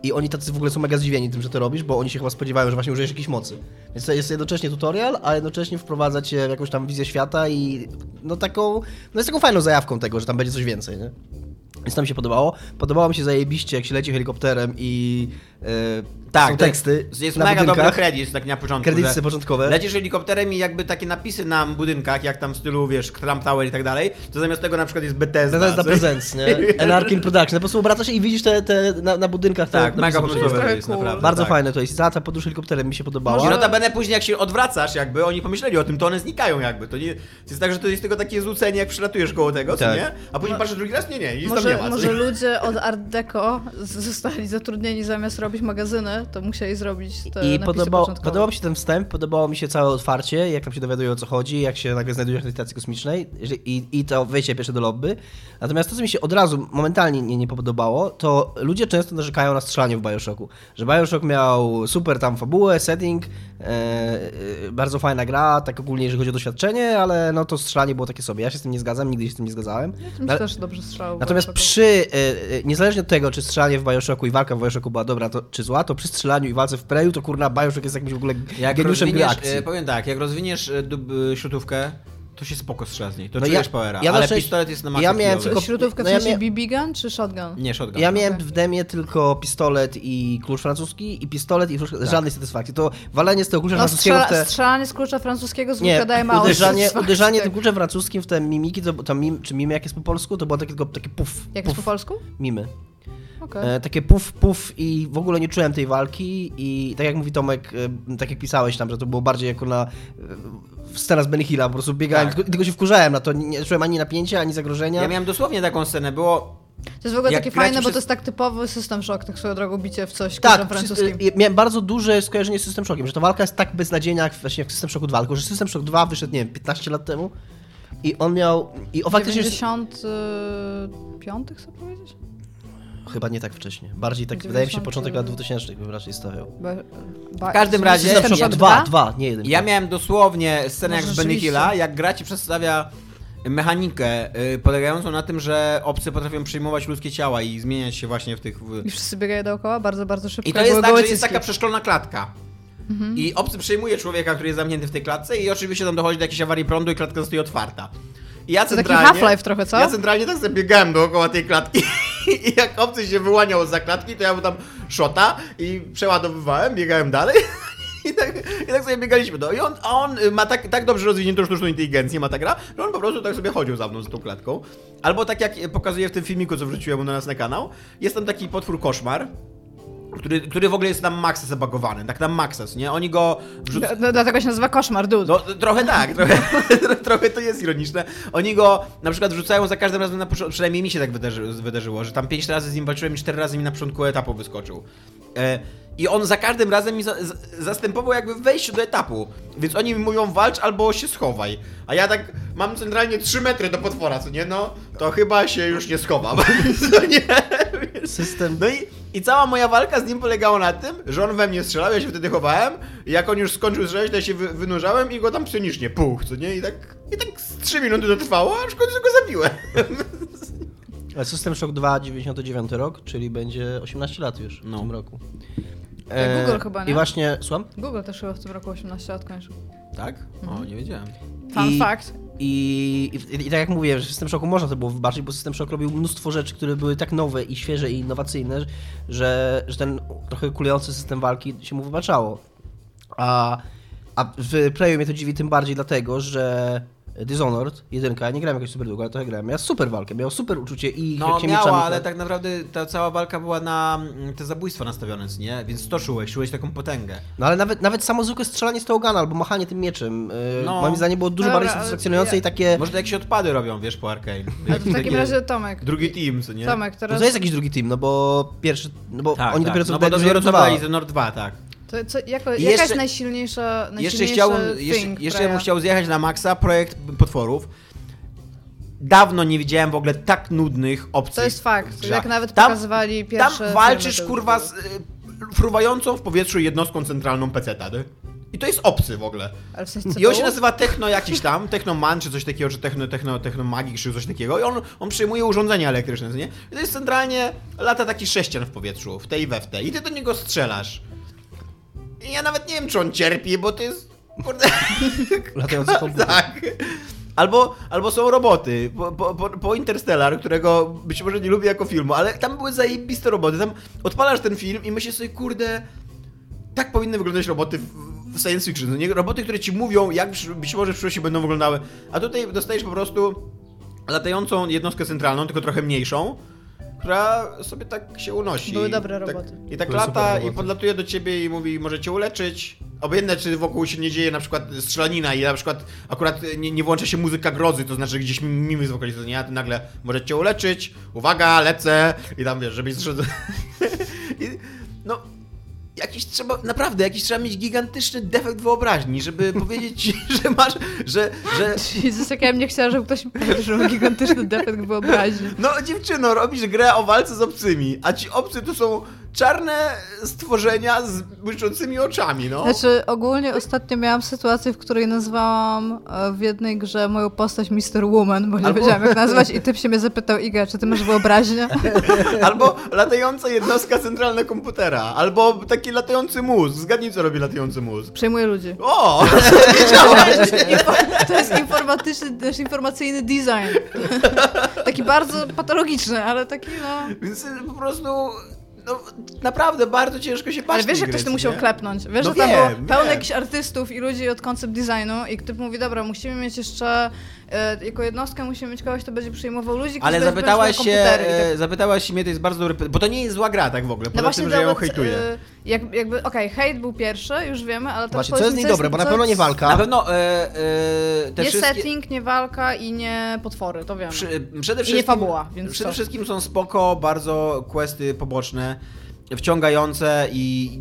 I oni tacy w ogóle są mega zdziwieni tym, że to robisz, bo oni się chyba spodziewają, że właśnie użyjesz jakiejś mocy. Więc to jest jednocześnie tutorial, a jednocześnie wprowadza cię w jakąś tam wizję świata i no taką, no jest taką fajną zajawką tego, że tam będzie coś więcej, nie? Więc to mi się podobało. Podobało mi się zajebiście, jak się leci helikopterem i e, Tak, są to teksty Jest na mega dobry budynkach, kredyt tak na początku. kredyty początkowe. Lecisz helikopterem i jakby takie napisy na budynkach, jak tam w stylu, wiesz, Trump Tower i tak dalej, to zamiast tego na przykład jest Bethesda. To jest na co- Presents, nie? Anarchy Production. Po prostu obracasz się i widzisz te, te na, na budynkach. te Tak, mega napisy. jest pomysłowe jest, cool. naprawdę. Bardzo tak. fajne to jest. Cała ta podróż helikopterem mi się podobała. I Może- notabene później jak się odwracasz jakby, oni pomyśleli o tym, to one znikają jakby. To, nie, to jest tak, że to jest tylko takie złucenie, jak przelatujesz koło tego, co Tak. nie? A później patrzysz drugi raz, nie, nie, nic tam Może, nie ma. co może ludzie od Art Deco zostali zatrudnieni zamiast robić magazyny, to musieli zrobić te I napisy podobał, mi się ten wstęp, podobało mi się całe otwarcie, jak tam się dowiadują o co chodzi, jak się nagle znajdujesz na tej stacji kosmicznej i, i to wejście pierwsze do lobby. Natomiast to, co mi się od razu momentalnie nie, nie podobało, to ludzie często narzekają na strzelanie w Bioshocku. Że Bioshock miał super tam fabułę, setting, e, e, bardzo fajna gra, tak ogólnie jeżeli chodzi o doświadczenie, ale no to strzelanie było takie sobie. Ja się z tym nie zgadzam, nigdy się z tym nie zgadzałem. Na- się też dobrze strzelał. Natomiast przy, e, e, niezależnie od tego, czy strzelanie w Bioshocku i walka w Bioshocku była dobra to, czy zła, to przy strzelaniu i walce w Preju, to kurna Bioshock jest jakimś w ogóle Jak geniuszem gry akcji. e, powiem tak, jak rozwiniesz e, dub, e, śrutówkę, to się spoko strzela z niej. To No czujesz ja- powera, ja ale szczęście- pistolet jest na maksa ja miałem tylko- Śrutówkę no w ja sensie mia- BB gun czy shotgun? Nie, shotgun. Ja miałem w demie tylko pistolet i klucz francuski i pistolet i klucz, Tak. żadnej satysfakcji. To walenie z tego klucza No francuskiego strzela, te... strzelanie z klucza francuskiego zwykle Nie, daje mało uderzanie, uderzanie tym kluczem francuskim w te mimiki, to, to mim, czy mimy jak jest po polsku, to było takie, tylko takie puf, Jak puf, jest po polsku? mimy. Okej. E, takie puf, puf i w ogóle nie czułem tej walki i tak jak mówi Tomek, e, tak jak pisałeś tam, że to było bardziej jako na e, scena z Benny Hilla, po prostu biegałem, Tak. tylko, tylko się wkurzałem na to, nie, czułem ani napięcia, ani zagrożenia. Ja miałem dosłownie taką scenę, było... To jest w ogóle jak takie fajne, bo przez- to jest tak typowy system shock, tak swoją drogą bicie w coś Tak, francuskim. e, miałem bardzo duże skojarzenie z System Shockiem, że ta walka jest tak beznadziejna jak właśnie w System Shocku 2, tylko że System Shock 2 wyszedł, nie wiem, 15 lat temu i on miał, i o faktycznie... 95 chcę powiedzieć? Chyba nie tak wcześnie, bardziej tak, wydaje mi się, początek lat 2000 bym raczej stawiał. Ba- ba- W każdym razie- Shock 2, 2? 2, nie jeden. Ja miałem dosłownie scenę jak No z Benny. Hilla, jak gra ci przedstawia mechanikę y, polegającą na tym, że obcy potrafią przyjmować ludzkie ciała i zmieniać się właśnie w tych... W... I wszyscy biegają dookoła bardzo, bardzo szybko. I to jak jest tak, że jest taka przeszklona klatka. I obcy przyjmuje człowieka, który jest zamknięty w tej klatce i oczywiście tam dochodzi do jakiejś awarii prądu i klatka zostaje otwarta. I ja To taki centralnie... Half-Life trochę, co? Ja centralnie tak sobie biegałem dookoła tej klatki i jak obcy się wyłaniał za klatki, to ja mu tam szota i przeładowywałem, biegałem dalej. I tak, I tak sobie biegaliśmy. No. I on, on ma tak, tak dobrze rozwiniętą sztuczną inteligencję, ma ta gra, że on po prostu tak sobie chodził za mną z tą klatką. Albo tak jak pokazuję w tym filmiku, co wrzuciłem na nas na kanał, jest tam taki potwór koszmar, który, który w ogóle jest na maksa zabagowany, tak na maksa, nie? Oni go wrzucają... Dlatego się nazywa koszmar, dude. No trochę tak, trochę, trochę to jest ironiczne. Oni go na przykład wrzucają za każdym razem na początku, przynajmniej mi się tak wydarzy, wydarzyło, że tam pięć razy z nim walczyłem i cztery razy mi na początku etapu wyskoczył. E, I on za każdym razem mi za, za, zastępował jakby w wejściu do etapu. Więc oni mi mówią walcz albo się schowaj. A ja tak mam centralnie 3 metry do potwora, co nie? No, to chyba się już nie schowam. co nie? System No i, i cała moja walka z nim polegała na tym, że on we mnie strzelał, ja się wtedy chowałem i jak on już skończył strzelać, to ja się wy, wynurzałem i go tam psynicznie puch, co nie? I tak, i tak z 3 minuty to trwało, aż w końcu go zabiłem. System Shock 2, 99 rok, czyli będzie 18 lat już No. w tym roku. Jak Google chyba, nie? I właśnie, słucham? Google też chyba w tym roku 18 lat kończył. Tak? O, nie wiedziałem. Fun I- fact. I, i, I tak jak mówiłem, że System Shocku można to było wybaczyć, bo System Shock robił mnóstwo rzeczy, które były tak nowe i świeże i innowacyjne, że, że ten trochę kulejący system walki się mu wybaczało. A, a w Playu mnie to dziwi tym bardziej dlatego, że Dishonored, jedynka, ja nie grałem jakoś super długo, ale trochę grałem, miała super walkę, miał super uczucie i No miała, mieczami, ale tak naprawdę ta cała walka była na mm, te zabójstwa nastawione, nie? Więc to czułeś, czułeś taką potęgę. No ale nawet, nawet samo zwykłe strzelanie z tego gana albo machanie tym mieczem, yy, No. moim zdaniem było dużo Dobra, bardziej satysfakcjonujące ja- i takie... Może to jakieś odpady robią, wiesz, po Arkane. Ale to w takim razie Tomek. Drugi team, co nie? Tomek, No teraz... to jest jakiś drugi team, no bo pierwszy, no bo Tak, oni tak. dopiero co no dopiero co Dishonored 2. wydali Dishonored 2, tak. To, co, jako, jaka jeszcze- jest najsilniejsza, Jeszcze najsilniejszy chciałbym, thing, jeszcze, jeszcze bym chciał zjechać na maksa projekt potworów. Dawno nie widziałem w ogóle tak nudnych opcji. To jest fakt. grach. Jak nawet Tam- pokazywali pierwsze Tam walczysz, kurwa, z y, fruwającą w powietrzu jednostką centralną peceta, nie? I to jest obcy w ogóle. Ale w sensie I on się nazywa Techno jakiś tam, Techno Man czy coś takiego, czy Techno, techno, techno Magik czy coś takiego. I on, on przyjmuje urządzenia elektryczne, nie? I to jest centralnie lata taki sześcian w powietrzu, w tej i we w tej. I ty do niego strzelasz. Ja nawet nie wiem, czy on cierpi, bo to jest... Kurde... Latający komputer. tak. Albo, albo są roboty. Po, po, po, Interstellar, którego być może nie lubię jako filmu, ale tam były zajebiste roboty. Tam odpalasz ten film i myślisz sobie, kurde, tak powinny wyglądać roboty w, science fiction. No Nie, roboty, które ci mówią, jak być może w przyszłości będą wyglądały. A tutaj dostajesz po prostu latającą jednostkę centralną, tylko trochę mniejszą, która sobie tak się unosi. Były dobre tak, roboty. I tak Były lata i podlatuje do ciebie i mówi, może cię uleczyć. Obojętne, czy wokół się nie dzieje na przykład strzelanina i na przykład akurat nie, nie włącza się muzyka grozy, to znaczy gdzieś mimy z okolicy, a ty nagle może cię uleczyć, uwaga, lecę i tam wiesz, żebyś zszedł. Jakiś trzeba, naprawdę, jakiś trzeba mieć gigantyczny defekt wyobraźni, żeby powiedzieć że masz, że, że Jezus, jak ja bym nie chciała, żeby ktoś mi powiedział, że mam gigantyczny defekt wyobraźni. No dziewczyno, robisz grę o walce z obcymi, a ci obcy to są czarne stworzenia z błyszczącymi oczami, no. Znaczy, ogólnie ostatnio miałam sytuację, w której nazwałam e, w jednej grze moją postać Mr. Woman, bo nie Albo- wiedziałam jak nazwać i typ się mnie zapytał, Iga, czy ty masz wyobraźnię? Albo latająca jednostka centralna komputera, albo taki latający mózg. Zgadnij, co robi latający mózg. Przejmuję ludzi. O! To jest informatyczny, też informacyjny design. Taki bardzo patologiczny, ale taki no... Więc y, po prostu, no naprawdę bardzo ciężko się Ale patrzeć. wiesz, jak ktoś to musiał klepnąć? Wiesz, No że tam wiem, było pełno jakichś artystów i ludzi od koncept designu i typ mówi, dobra, musimy mieć jeszcze jako jednostkę, musimy mieć kogoś, kto będzie przyjmował ludzi, którzy Ale zapytałaś się, i tak e, zapytałaś się mnie, to jest bardzo dobry, bo to nie jest zła gra tak w ogóle, No poza tym, że ja ją nawet, hejtuję. Jak, jakby, okej, hejt był pierwszy, już wiemy, ale teraz Właśnie, co jest niedobre, bo na pewno nie walka. Na pewno e, e, te Nie wszystkie... setting, nie walka i nie potwory, to wiemy. Przy, przede I wszystkim, nie fabuła, więc Przede co? wszystkim są spoko, bardzo questy poboczne, wciągające i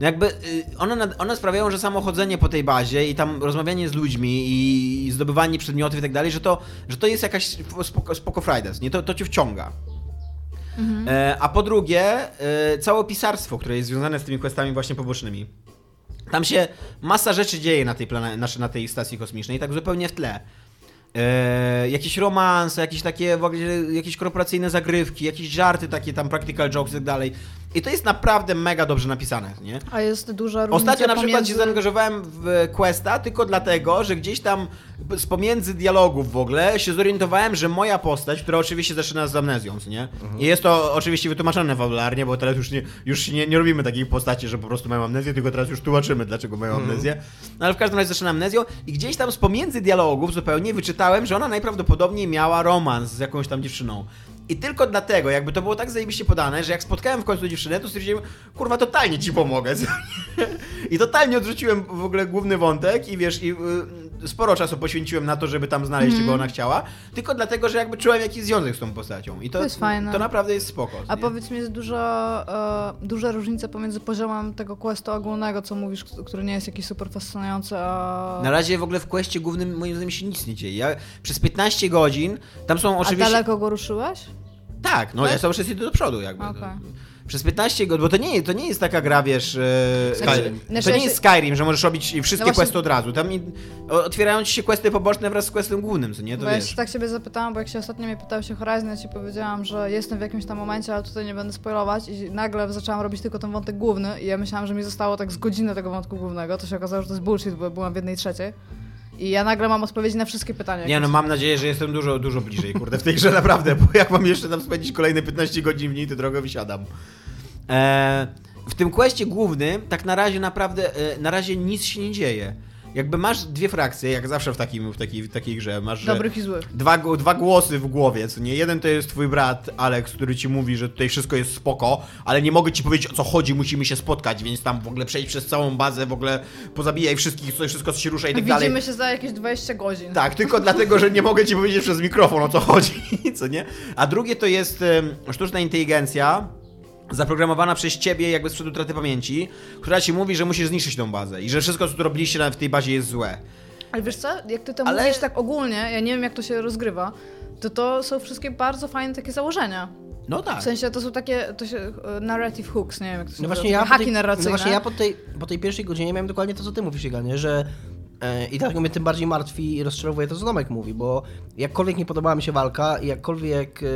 no jakby y, one, one sprawiają, że samo chodzenie po tej bazie i tam rozmawianie z ludźmi i zdobywanie przedmiotów i tak dalej, że to, że to jest jakaś spoko, spoko Fridays, nie? To, to cię wciąga. Mhm. E, a po drugie, e, całe pisarstwo, które jest związane z tymi questami właśnie pobocznymi. Tam się masa rzeczy dzieje na tej, znaczy na tej stacji kosmicznej, tak zupełnie w tle. E, jakieś romanse, jakieś takie w ogóle jakieś korporacyjne zagrywki, jakieś żarty takie tam practical jokes i tak dalej. I to jest naprawdę mega dobrze napisane, nie? A jest duża różnica Ostatnio na przykład pomiędzy... się zaangażowałem w Questa tylko dlatego, że gdzieś tam z pomiędzy dialogów w ogóle się zorientowałem, że moja postać, która oczywiście zaczyna z amnezją, nie? I jest to oczywiście wytłumaczone fabularnie, bo teraz już nie, już nie, nie robimy takiej postaci, że po prostu mają amnezję, tylko teraz już tłumaczymy, dlaczego mają amnezję. No ale w każdym razie zaczyna amnezją i gdzieś tam z pomiędzy dialogów zupełnie wyczytałem, że ona najprawdopodobniej miała romans z jakąś tam dziewczyną. I tylko dlatego, jakby to było tak zajebiście podane, że jak spotkałem w końcu dziewczynę, to stwierdziłem, kurwa, totalnie ci pomogę. I totalnie odrzuciłem w ogóle główny wątek i wiesz, i y, sporo czasu poświęciłem na to, żeby tam znaleźć, czego ona chciała, tylko dlatego, że jakby czułem jakiś związek z tą postacią. I to, To jest fajne. to naprawdę jest spoko. A nie? powiedz mi, jest duża, e, duża różnica pomiędzy poziomem tego questu ogólnego, co mówisz, który nie jest jakiś super fascynujący, a... Na razie w ogóle w questie głównym moim zdaniem się nic nie dzieje. Ja przez 15 godzin, tam są A oczywiście... daleko go ruszyłeś? Tak, no Tak? ja cały czas idę do przodu jakby. Okej. Przez 15 godzin, bo to nie, to nie jest taka gra, wiesz, e, Skyrim. to nie ja jest się- Skyrim, że możesz robić wszystkie No questy od razu. Tam i, otwierają ci się questy poboczne wraz z questem głównym, co nie? To Bo ja wiesz. się tak siebie zapytałam, bo jak się ostatnio mnie pytałeś o Horizon, ja ci powiedziałam, że jestem w jakimś tam momencie, ale tutaj nie będę spoilować i nagle zaczęłam robić tylko ten wątek główny i ja myślałam, że mi zostało tak z godziny tego wątku głównego, to się okazało, że to jest bullshit, bo byłam w jednej trzeciej. I ja nagle mam odpowiedzi na wszystkie pytania. Nie no, mam nadzieję, że jestem dużo, dużo bliżej, kurde, w tej grze naprawdę, bo jak mam jeszcze tam spędzić kolejne 15 godzin w niej, to drogę wysiadam. E, w tym questie głównym, tak na razie naprawdę, e, na razie nic się nie dzieje. Jakby masz dwie frakcje, jak zawsze w, takim, w, takiej, w takiej grze, masz... Dobrych i złych. dwa, dwa głosy w głowie, co nie? Jeden to jest twój brat Alex, który ci mówi, że tutaj wszystko jest spoko, ale nie mogę ci powiedzieć o co chodzi, musimy się spotkać, więc tam w ogóle przejść przez całą bazę, w ogóle pozabijaj wszystkich, co, wszystko co się rusza i tak dalej. Widzimy się za jakieś 20 godzin. Tak, tylko dlatego, że nie mogę ci powiedzieć przez mikrofon o co chodzi, co nie? A drugie to jest sztuczna inteligencja, zaprogramowana przez ciebie jakby sprzed utraty pamięci, która ci mówi, że musisz zniszczyć tą bazę i że wszystko, co tu robiliście na- w tej bazie jest złe. Ale wiesz co, jak ty to Ale- mówisz tak ogólnie, ja nie wiem jak to się rozgrywa, to to są wszystkie bardzo fajne takie założenia. No tak. W sensie to są takie, to się, e, narrative hooks, nie wiem jak to się No właśnie ja, haki tej, narracyjne. no właśnie ja po tej, po tej pierwszej godzinie miałem dokładnie to, co ty mówisz, Iganie, że e, i tak mnie tym bardziej martwi i rozczarowuje to, co Domek mówi, bo jakkolwiek nie podobała mi się walka i jakkolwiek e,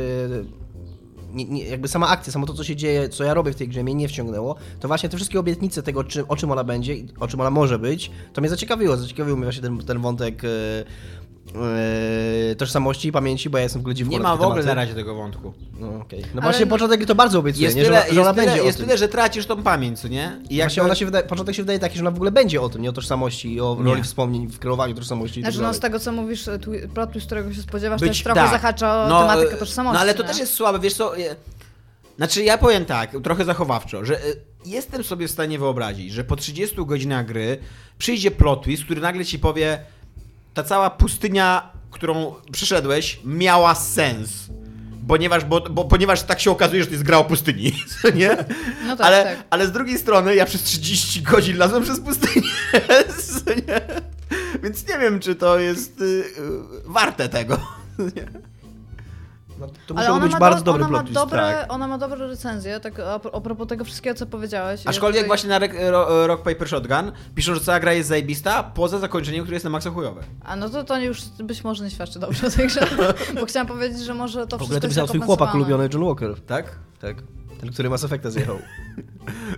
nie, nie, jakby sama akcja, samo to, co się dzieje, co ja robię w tej grze mnie nie wciągnęło, to właśnie te wszystkie obietnice tego, czy, o czym ona będzie, o czym ona może być, to mnie zaciekawiło. Zaciekawił mnie właśnie ten, ten wątek e, tożsamości i pamięci, bo ja jestem w ogóle. Nie ma w ogóle na razie tego wątku. No, okej. no Ale właśnie no- początek to bardzo obiecuje, Jest nie? tyle, że, że ona jest, tyle, będzie jest o tym. tyle, że tracisz tą pamięć, co nie? I jak Właśnie ona się wydaje, początek się wydaje taki, że ona w ogóle będzie o tym, nie o tożsamości, o Nie. roli wspomnień w kreowaniu tożsamości i tak Znaczy no z tego co mówisz, e, plot twist, którego się spodziewasz, Być- też trochę tak. zahacza o No, tematykę e, tożsamości. No ale to nie? też jest słabe, wiesz co? e, Znaczy ja powiem tak, trochę zachowawczo, że jestem sobie w stanie wyobrazić, że po 30 godzinach gry przyjdzie plot twist, który nagle ci powie ta cała pustynia, którą przeszedłeś, miała sens. Ponieważ, bo, bo, ponieważ tak się okazuje, że to jest gra o pustyni, nie? No tak, ale, tak. ale z drugiej strony ja przez 30 godzin lazłem przez pustynię, nie? Więc nie wiem, czy to jest y, y, warte tego. Nie? No, to musiał ona być ma, bardzo do, dobry ona, ma plot twist. dobre, tak. ona ma dobre recenzje, tak a, pro- a propos tego wszystkiego, co powiedziałeś. Aczkolwiek tutaj- właśnie na Ro- Rock Paper Shotgun piszą, że cała gra jest zajebista, poza zakończeniem, które jest na maksa chujowe. A no to to już być może nie świadczy dobrze o tej grze, bo chciałam powiedzieć, że może to W ogóle wszystko to jest pisał twój chłopak ulubiony John Walker. Tak? Tak. Ten, który Mass Effecta zjechał.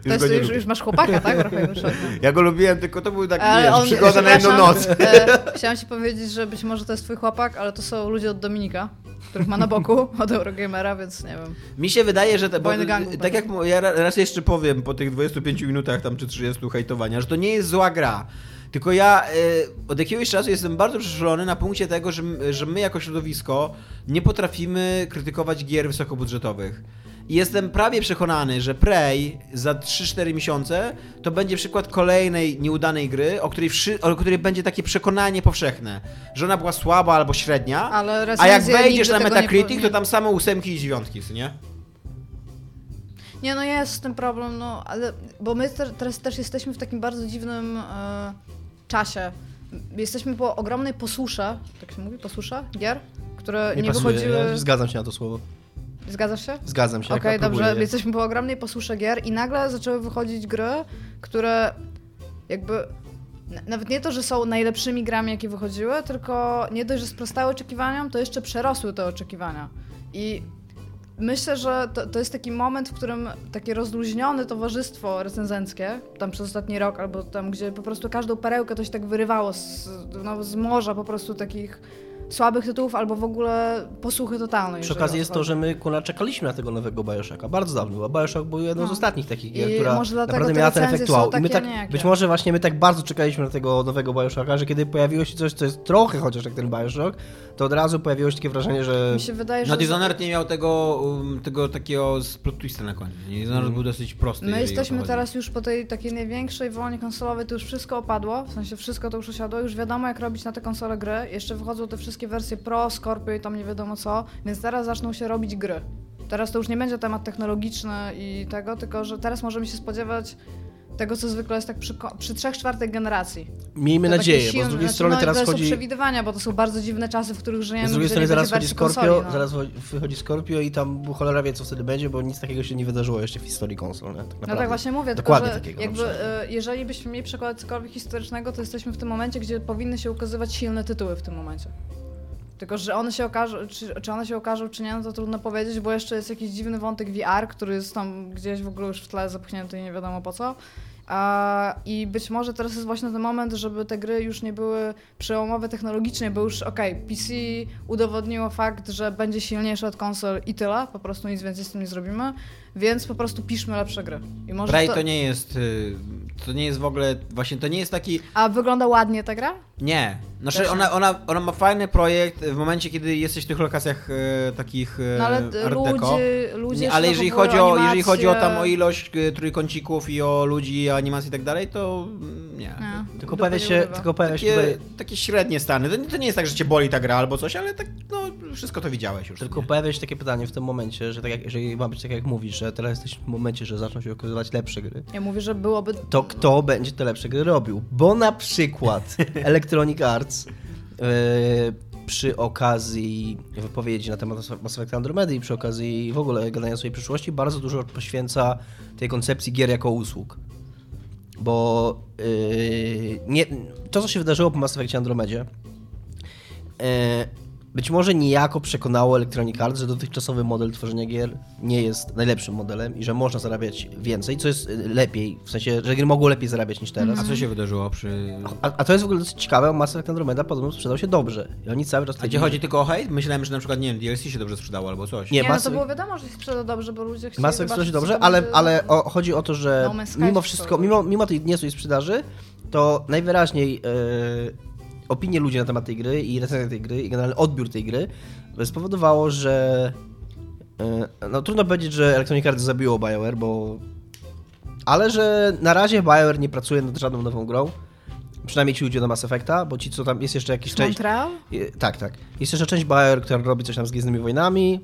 To jest, już, już masz chłopaka, tak? Ja go lubiłem, tylko to był taki, Ale wiesz, on- przygoda na jedną noc. E, chciałam ci powiedzieć, że być może to jest twój chłopak, ale to są ludzie od Dominika, których ma na boku, od Eurogamera, więc nie wiem. Mi się wydaje, że te, bo, gangów tak jak ja ra- raz jeszcze powiem po tych 25 minutach tam czy 30 hejtowania, że to nie jest zła gra. Tylko ja e, od jakiegoś czasu jestem bardzo przeszkolony na punkcie tego, że, że my jako środowisko nie potrafimy krytykować gier wysokobudżetowych. Jestem prawie przekonany, że Prey za 3-4 miesiące to będzie przykład kolejnej nieudanej gry, o której, wszy- o której będzie takie przekonanie powszechne, że ona była słaba albo średnia, Ale a jak wejdziesz na nie Metacritic, to nie- tam same ósemki i dziewiątki, co nie? Nie, no jest ten problem, no ale. Bo my te, teraz też jesteśmy w takim bardzo dziwnym e, czasie. Jesteśmy po ogromnej posłusze, tak się mówi, posłusze gier, które nie, pasuje. wychodziły. Ja zgadzam się na to słowo. Zgadzasz się? Zgadzam się. Okej, jak dobrze. Jesteśmy po ogromnej posłusze gier i nagle zaczęły wychodzić gry, które jakby nawet nie to, że są najlepszymi grami, jakie wychodziły, tylko nie dość, że sprostały oczekiwaniom, to jeszcze przerosły te oczekiwania. I myślę, że to, to jest taki moment, w którym takie rozluźnione towarzystwo recenzenckie, tam przez ostatni rok, albo tam, gdzie po prostu każdą perełkę to się tak wyrywało z, no, z morza po prostu takich słabych tytułów, albo w ogóle posłuchy totalnej. Przy okazji jest to, że my kurna czekaliśmy na tego nowego Bioshocka bardzo dawno, bo Bioshock był jedną z No. ostatnich takich gier, I która naprawdę miała ten efekt wow. I my tak, niejakie. być może właśnie my tak bardzo czekaliśmy na tego nowego Bioshocka, że kiedy pojawiło się coś, co jest trochę chociaż jak ten Bioshock, to od razu pojawiło się takie wrażenie, że Mi się wydaje, że... No Dishonored nie miał tego, um, tego takiego z plot twista na końcu. Nie? Dishonored był dosyć prosty. My jesteśmy teraz już po tej takiej największej wolnie konsolowej, to już wszystko opadło, w sensie wszystko to już osiadło, już wiadomo jak robić na te konsole gry, jeszcze wychodzą te wszystkie wersje Pro, Scorpio i tam nie wiadomo co, więc teraz zaczną się robić gry. Teraz to już nie będzie temat technologiczny i tego, tylko że teraz możemy się spodziewać tego, co zwykle jest tak przy, przy trzech czwartych generacji. miejmy To nadzieję, bo z drugiej znaczy, strony no, teraz to chodzi... są przewidywania, bo to są bardzo dziwne czasy, w których żyjemy. Z drugiej strony zaraz chodzi Scorpio, konsoli, no. zaraz wychodzi Scorpio i tam cholera wie co wtedy będzie, bo nic takiego się nie wydarzyło jeszcze w historii konsol. Nie? Tak No tak właśnie mówię, Dokładnie tylko takiego, jakby, no e, jeżeli byśmy mieli przykład cokolwiek historycznego, to jesteśmy w tym momencie, gdzie powinny się ukazywać silne tytuły w tym momencie. Tylko, że one się okażą, czy, czy one się okażą, czy nie, no to trudno powiedzieć, bo jeszcze jest jakiś dziwny wątek VR, który jest tam gdzieś w ogóle już w tle zapchnięty i nie wiadomo po co. I być może teraz jest właśnie ten moment, żeby te gry już nie były przełomowe technologicznie, bo już okej, PC udowodniło fakt, że będzie silniejsze od konsol i tyle, po prostu nic więcej z tym nie zrobimy, więc po prostu piszmy lepsze gry. I może Prey to nie jest. y, To nie jest w ogóle. Właśnie to nie jest taki. A wygląda ładnie ta gra? Nie. Znaczy Też ona, ona, ona ma fajny projekt w momencie, kiedy jesteś w tych lokacjach e, takich e, No ale ludzie, ludzie ale jeżeli chodzi, o, jeżeli chodzi o tam animacje. o ilość trójkącików i o ludzi, animacji i tak dalej, to mm, nie. Nie, Tylko dupy pojawia nie się, tylko pojawia się Takie, tutaj... takie średnie stany. To, nie- to nie jest tak, że cię boli ta gra albo coś, ale tak, no, wszystko to widziałeś już. Tylko nie? pojawia się takie pytanie w tym momencie, że tak jak, jeżeli ma być tak jak mówisz, że teraz jesteśmy w momencie, że zaczną się okazywać lepsze gry, Ja mówię, że byłoby... to kto będzie te lepsze gry robił? Bo na przykład Electronic Arts yy, przy okazji wypowiedzi na temat Mass Effect Andromedy i przy okazji w ogóle gadania swojej przyszłości bardzo dużo poświęca tej koncepcji gier jako usług. Bo yy, nie, to, co się wydarzyło po Mass Effectie Andromedzie, yy, być może niejako przekonało Electronic Arts, że dotychczasowy model tworzenia gier nie jest najlepszym modelem i że można zarabiać więcej, co jest y, lepiej, w sensie, że gry mogą lepiej zarabiać niż teraz. A co się wydarzyło przy... A, a to jest w ogóle dosyć ciekawe, Mass Effect Andromeda podobno sprzedał się dobrze. I oni cały czas... A gdzie chodzi tylko o hejt? Myślałem, że na przykład, nie wiem, DLC się dobrze sprzedało albo coś. Nie, Nie, no to było wiadomo, że się sprzeda dobrze, bo ludzie chcieli Mass Effect sprzedał się dobrze, ale, ale o, chodzi o to, że No mimo wszystko, sprzedał. mimo, mimo tej niezłej sprzedaży, to najwyraźniej e, opinie ludzi na temat tej gry i recenzja tej gry i generalny odbiór tej gry spowodowało, że e, no trudno powiedzieć, że Electronic Arts zabiło BioWare, bo ale że na razie BioWare nie pracuje nad żadną nową grą. Przynajmniej ci ludzie do Mass Effecta, bo ci co tam jest jeszcze jakiś część. Montreal? Tak, tak. Jest jeszcze część BioWare, która robi coś tam z Gwiezdnymi Wojnami.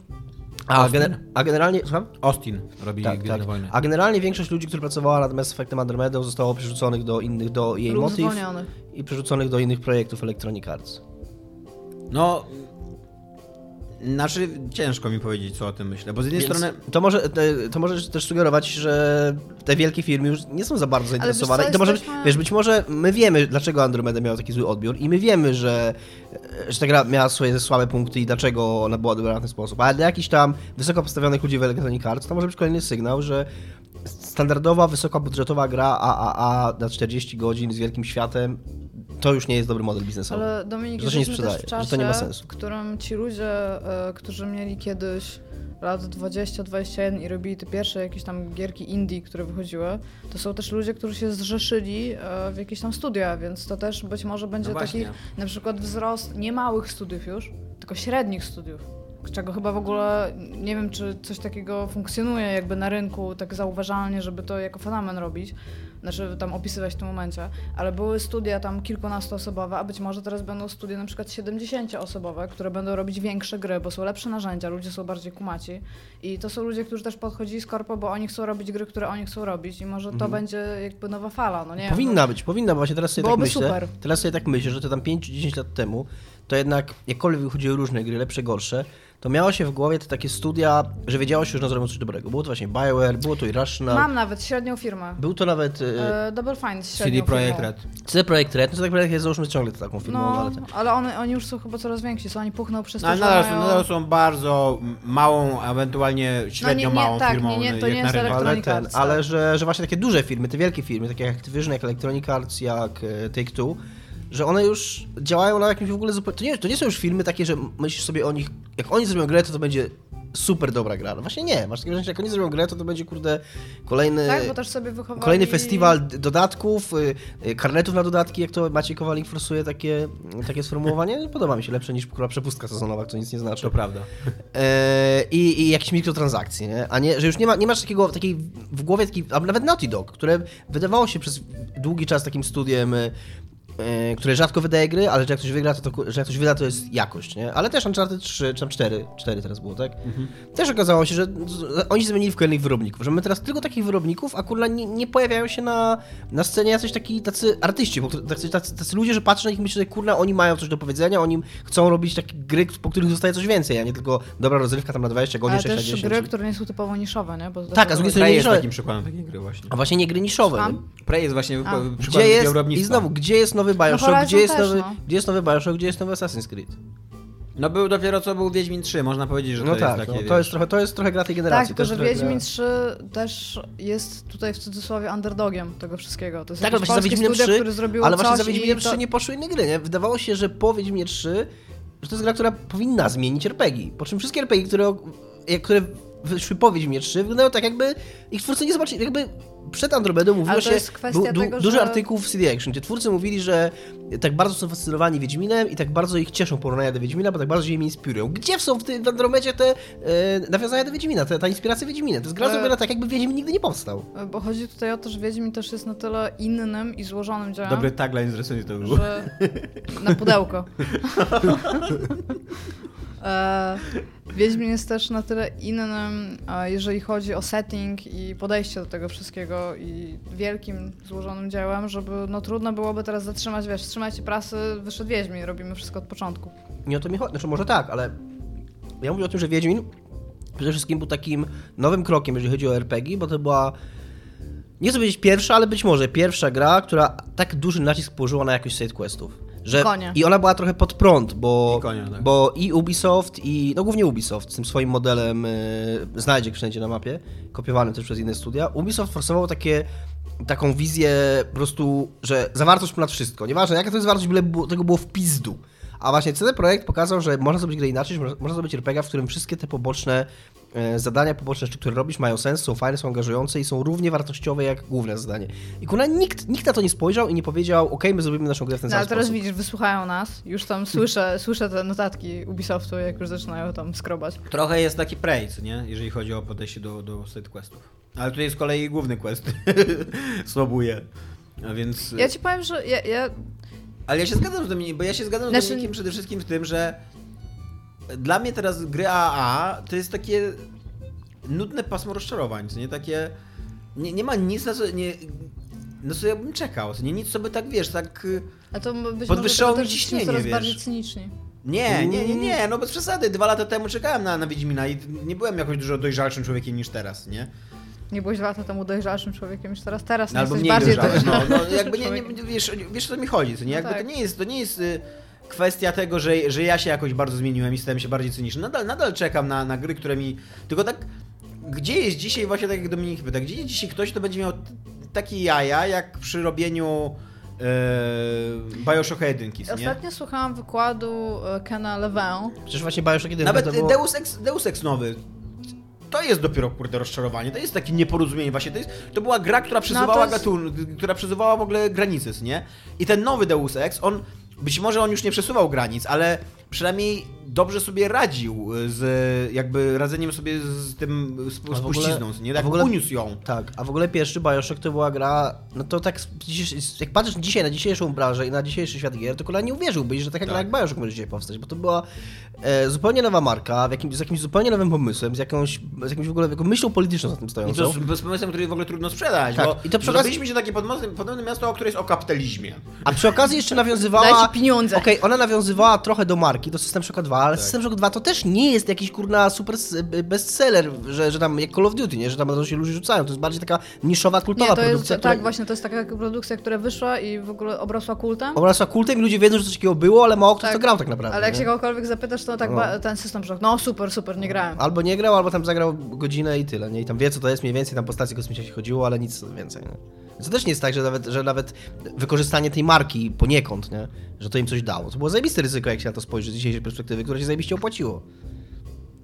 A, gener- a generalnie. Słucham? Austin robi Tak, tak. Wojny. A generalnie większość ludzi, która pracowała nad Mass Effectem Andromedą zostało przerzuconych do innych, do jej Lub motyw i przerzuconych do innych projektów Electronic Arts. No... Znaczy, ciężko mi powiedzieć, co o tym myślę, bo z jednej Więc strony... to, może, to może też sugerować, że te wielkie firmy już nie są za bardzo zainteresowane. I to może być, wiesz, być może my wiemy, dlaczego Andromeda miała taki zły odbiór i my wiemy, że, że ta gra miała swoje słabe punkty i dlaczego ona była dobrana w ten sposób. Ale dla jakichś tam wysoko postawionych ludzi w Electronic Arts to może być kolejny sygnał, że standardowa, wysokobudżetowa gra AAA na 40 godzin z wielkim światem to już nie jest dobry model biznesowy. Ale Dominik, Że to się nie sprzedaje, w że to nie ma czasie, sensu. w którym ci ludzie, e, którzy mieli kiedyś lat 20-21 i robili te pierwsze jakieś tam gierki indie, które wychodziły, to są też ludzie, którzy się zrzeszyli e, w jakieś tam studia, więc to też być może będzie No taki na przykład wzrost nie małych studiów już, tylko średnich studiów. Czego chyba w ogóle nie wiem, czy coś takiego funkcjonuje jakby na rynku tak zauważalnie, żeby to jako fenomen robić, znaczy tam opisywać w tym momencie, ale były studia tam kilkunastoosobowe, a być może teraz będą studia na przykład 70-osobowe, które będą robić większe gry, bo są lepsze narzędzia, ludzie są bardziej kumaci i to są ludzie, którzy też podchodzili z korpo, bo oni chcą robić gry, które oni chcą robić i może to będzie jakby nowa fala, no nie Powinna być, powinna, bo właśnie teraz sobie Byłoby tak myślę. super. Teraz sobie tak myślę, że to tam 5 czy 10 lat temu, to jednak jakkolwiek wychodziły różne gry, lepsze, gorsze, to miało się w głowie te takie studia, że wiedziało się, że zrobią coś dobrego. Było to właśnie BioWare, było to Irrational, Mam nawet średnią firmę. był to nawet e, E, Double Fine średnią CD Projekt. Red. CD Projekt Red, no CD Projekt Red załóżmy ciągle taką firmą, No, ale... Te... ale one, oni już są chyba coraz więksi, co oni puchną przez No, to, ale że nadal, są, mają... nadal są bardzo małą, ewentualnie średnio nie, nie, małą tak, firmą nie, nie, to nie na jest rynku. Electronic Ale, ten, Arts, tak. ale że, że właśnie takie duże firmy, te wielkie firmy, takie jak Activision, jak Electronic Arts, jak e, Take-Two, że one już działają na jakimś w ogóle zupełnie... To nie, to nie są już filmy takie, że myślisz sobie o nich, jak oni zrobią grę, to to będzie super dobra gra. No właśnie nie, masz takie wrażenie, że jak oni zrobią grę, to to będzie, kurde, kolejny... Tak, bo też sobie wychowali... Kolejny festiwal dodatków, y, y, karnetów na dodatki, jak to Maciej Kowalik forsuje takie, takie sformułowanie. Podoba mi się, lepsze niż kurwa przepustka sezonowa, co nic nie znaczy. To prawda. E, i, i jakieś mikrotransakcje, nie? A nie, że już nie, ma, nie masz takiego, takiej w głowie, takiej, a nawet Naughty Dog, które wydawało się przez długi czas takim studiem, które rzadko wydaje gry, ale że jak ktoś wygra, to, to, że jak ktoś wyda, to jest jakość, nie? Ale też Uncharted 3, czy tam 4, 4 teraz było, tak? Też okazało się, że oni zmienili w kolejnych wyrobników, że my teraz tylko takich wyrobników, a kurwa nie, nie pojawiają się na, na scenie jacyś taki, tacy artyści, bo tacy, tacy, tacy ludzie, że patrzą na nich i myślą, że kurna, oni mają coś do powiedzenia, oni chcą robić takie gry, po których zostaje coś więcej, a nie tylko dobra rozrywka tam na 20 godzin, Ale 6 na też 10. gry, które nie są typowo niszowe, nie? Bo Tak, a z drugiej strony Prey jest niszowe. takim przykładem takiej gry właśnie. A właśnie nie gry niszowe. Prey jest właśnie A. przykładem Gdzie jest. I znowu, gdzie jest nowy Bioshock, Horizon gdzie, jest też, nowy, no. gdzie jest nowy Bioshock, gdzie jest nowy Assassin's Creed? No był dopiero co był Wiedźmin 3, można powiedzieć, że No to tak, jest takie, no, to, jest trochę, to jest trochę gra tej Tak, generacji. tylko to że Wiedźmin gra- 3 też jest tutaj w cudzysłowie underdogiem tego wszystkiego. To jest Tak, właśnie za Wiedźminem studio, 3, które zrobiło ale właśnie za Wiedźminem i 3 to... nie poszły inne gry, nie? Wydawało się, że po Wiedźminie 3, że to jest gra, która powinna zmienić RPG. Po czym wszystkie RPG, które, jak- które wyszły po Wiedźminie 3, wyglądają tak jakby ich twórcy nie zobaczyli, jakby przed Andromedą mówiło się, jest kwestia był du, tego, duży że- artykuł w CD Action, gdzie twórcy mówili, że tak bardzo są fascynowani Wiedźminem i tak bardzo ich cieszą porównania do Wiedźmina, bo tak bardzo się im inspirują. Gdzie są w, tej, w Andromedzie te e, nawiązania do Wiedźmina, te, ta inspiracja Wiedźmina? To jest gra Ale- zrobiona tak, jakby Wiedźmin nigdy nie powstał. Bo chodzi tutaj o to, że Wiedźmin też jest na tyle innym i złożonym dziełem, Dobry tagline z recenzji to był. że na pudełko. e, Wiedźmin jest też na tyle innym, jeżeli chodzi o setting i podejście do tego wszystkiego i wielkim, złożonym dziełem, żeby no trudno byłoby teraz zatrzymać, wiesz, trzymajcie prasy, wyszedł Wiedźmin, robimy wszystko od początku. Nie o to mi chodzi, znaczy może tak, ale ja mówię o tym, że Wiedźmin przede wszystkim był takim nowym krokiem, jeżeli chodzi o RPG, bo to była nie chcę powiedzieć pierwsza, ale być może pierwsza gra, która tak duży nacisk położyła na jakość side questów. Że, Konie. I ona była trochę pod prąd, bo I konia, tak. bo i Ubisoft, i no głównie Ubisoft z tym swoim modelem y, znajdzie wszędzie na mapie, kopiowanym też przez inne studia. Ubisoft forsował takie, taką wizję po prostu, że zawartość ponad wszystko. Nieważne jaka to jest wartość, byle było, tego było w pizdu. A właśnie CD Projekt pokazał, że można zrobić grę inaczej, że można, zrobić RPG, w którym wszystkie te poboczne zadania, poboczne które robisz, mają sens, są fajne, są angażujące i są równie wartościowe jak główne zadanie. I kurwa, nikt, nikt na to nie spojrzał i nie powiedział, ok, my zrobimy naszą grę w ten No, sam ale teraz sposób. widzisz, wysłuchają nas, już tam słyszę, słyszę te notatki Ubisoftu, jak już zaczynają tam skrobać. Trochę jest taki Prey, co nie? Jeżeli chodzi o podejście do, do side questów. Ale tutaj z kolei główny quest słabuje. A więc... Ja ci powiem, że ja, ja Ale ja się zgadzam z Dominikiem, bo ja się zgadzam z Znaczy- Dominikiem przede wszystkim w tym, że dla mnie teraz gry AA to jest takie nudne pasmo rozczarowań, co nie? Takie... Nie, nie ma nic na co... Nie, na co ja bym czekał, nie? Nic, co by tak, wiesz, tak... A to być Podwyższało mi ciśnienie, coraz wiesz. bardziej cyniczni. Nie, nie, nie, nie, no bez przesady. Dwa lata temu czekałem na, na Wiedźmina i nie byłem jakoś dużo dojrzalszym człowiekiem niż teraz, nie? Nie byłeś dwa lata temu dojrzalszym człowiekiem niż teraz. Teraz Albo jesteś bardziej dojrzałym. No, no, jakby nie, nie, wiesz, wiesz, o co mi chodzi, co nie? No Jakby tak. to nie jest, to nie jest y, kwestia tego, że, że ja się jakoś bardzo zmieniłem i stałem się bardziej cyniczny. Nadal, nadal czekam na, na gry, które mi... Tylko tak, gdzie jest dzisiaj, właśnie tak jak Dominik pyta, gdzie jest dzisiaj ktoś, kto będzie miał takie jaja, jak przy robieniu e, Bioshocka 1, co nie? Ostatnio słuchałam wykładu e, Kena Levin. Przecież właśnie Bioshock 1 Nawet to było... Deus, Ex, Deus Ex nowy. To jest dopiero kurde rozczarowanie. To jest takie nieporozumienie właśnie. To, jest, to była gra, która przesuwała No, jest- gatun, która przesuwała w ogóle granice, nie? I ten nowy Deus Ex, on być może on już nie przesuwał granic, ale przynajmniej dobrze sobie radził z jakby radzeniem sobie z tym z, z puścizną, nie? Tak w ogóle- uniósł ją. Tak, a w ogóle pierwszy Bioshock to była gra, no to tak, jak patrzysz dzisiaj na dzisiejszą branżę i na dzisiejszy świat gier, to kolej nie uwierzyłbyś, że taka gra Tak. jak Bioshock może dzisiaj powstać, bo to była e, zupełnie nowa marka, w jakim, z jakimś zupełnie nowym pomysłem, z jakąś, z jakimś w ogóle jaką myślą polityczną za tym I stojącą. to z, z pomysłem, który w ogóle trudno sprzedać, Tak, bo i to przy okazji- zrobiliśmy się takie podobne, podobne miasto, które jest o kapitalizmie. A przy okazji jeszcze nawiązywała... Dajcie pieniądze. Okej, ona nawiązywała trochę do marki, do System Shocka 2, ale Tak. System Shock 2 to też nie jest jakiś kurna super bestseller, że, że tam jak Call of Duty, nie? Że tam na to się ludzie rzucają. To jest bardziej taka niszowa, kultowa Nie, to jest, produkcja, tak, która właśnie, to jest taka produkcja, która wyszła i w ogóle obrosła kultem. obrasła kultem i ludzie wiedzą, że coś takiego było, ale mało kto Tak. to grał tak naprawdę. Ale jak nie? się kogokolwiek zapytasz, to tak No. ten system shock. No super, super, nie grałem. Albo nie grał, albo tam zagrał godzinę i tyle, nie? I tam wie, co to jest mniej więcej, tam po stacji kosmicznej się chodziło, ale nic więcej, nie? To też nie jest tak, że nawet, że nawet wykorzystanie tej marki poniekąd, nie? Że to im coś dało. To było zajebiste ryzyko, jak się na to spojrzy z dzisiejszej perspektywy, które się zajebiście opłaciło.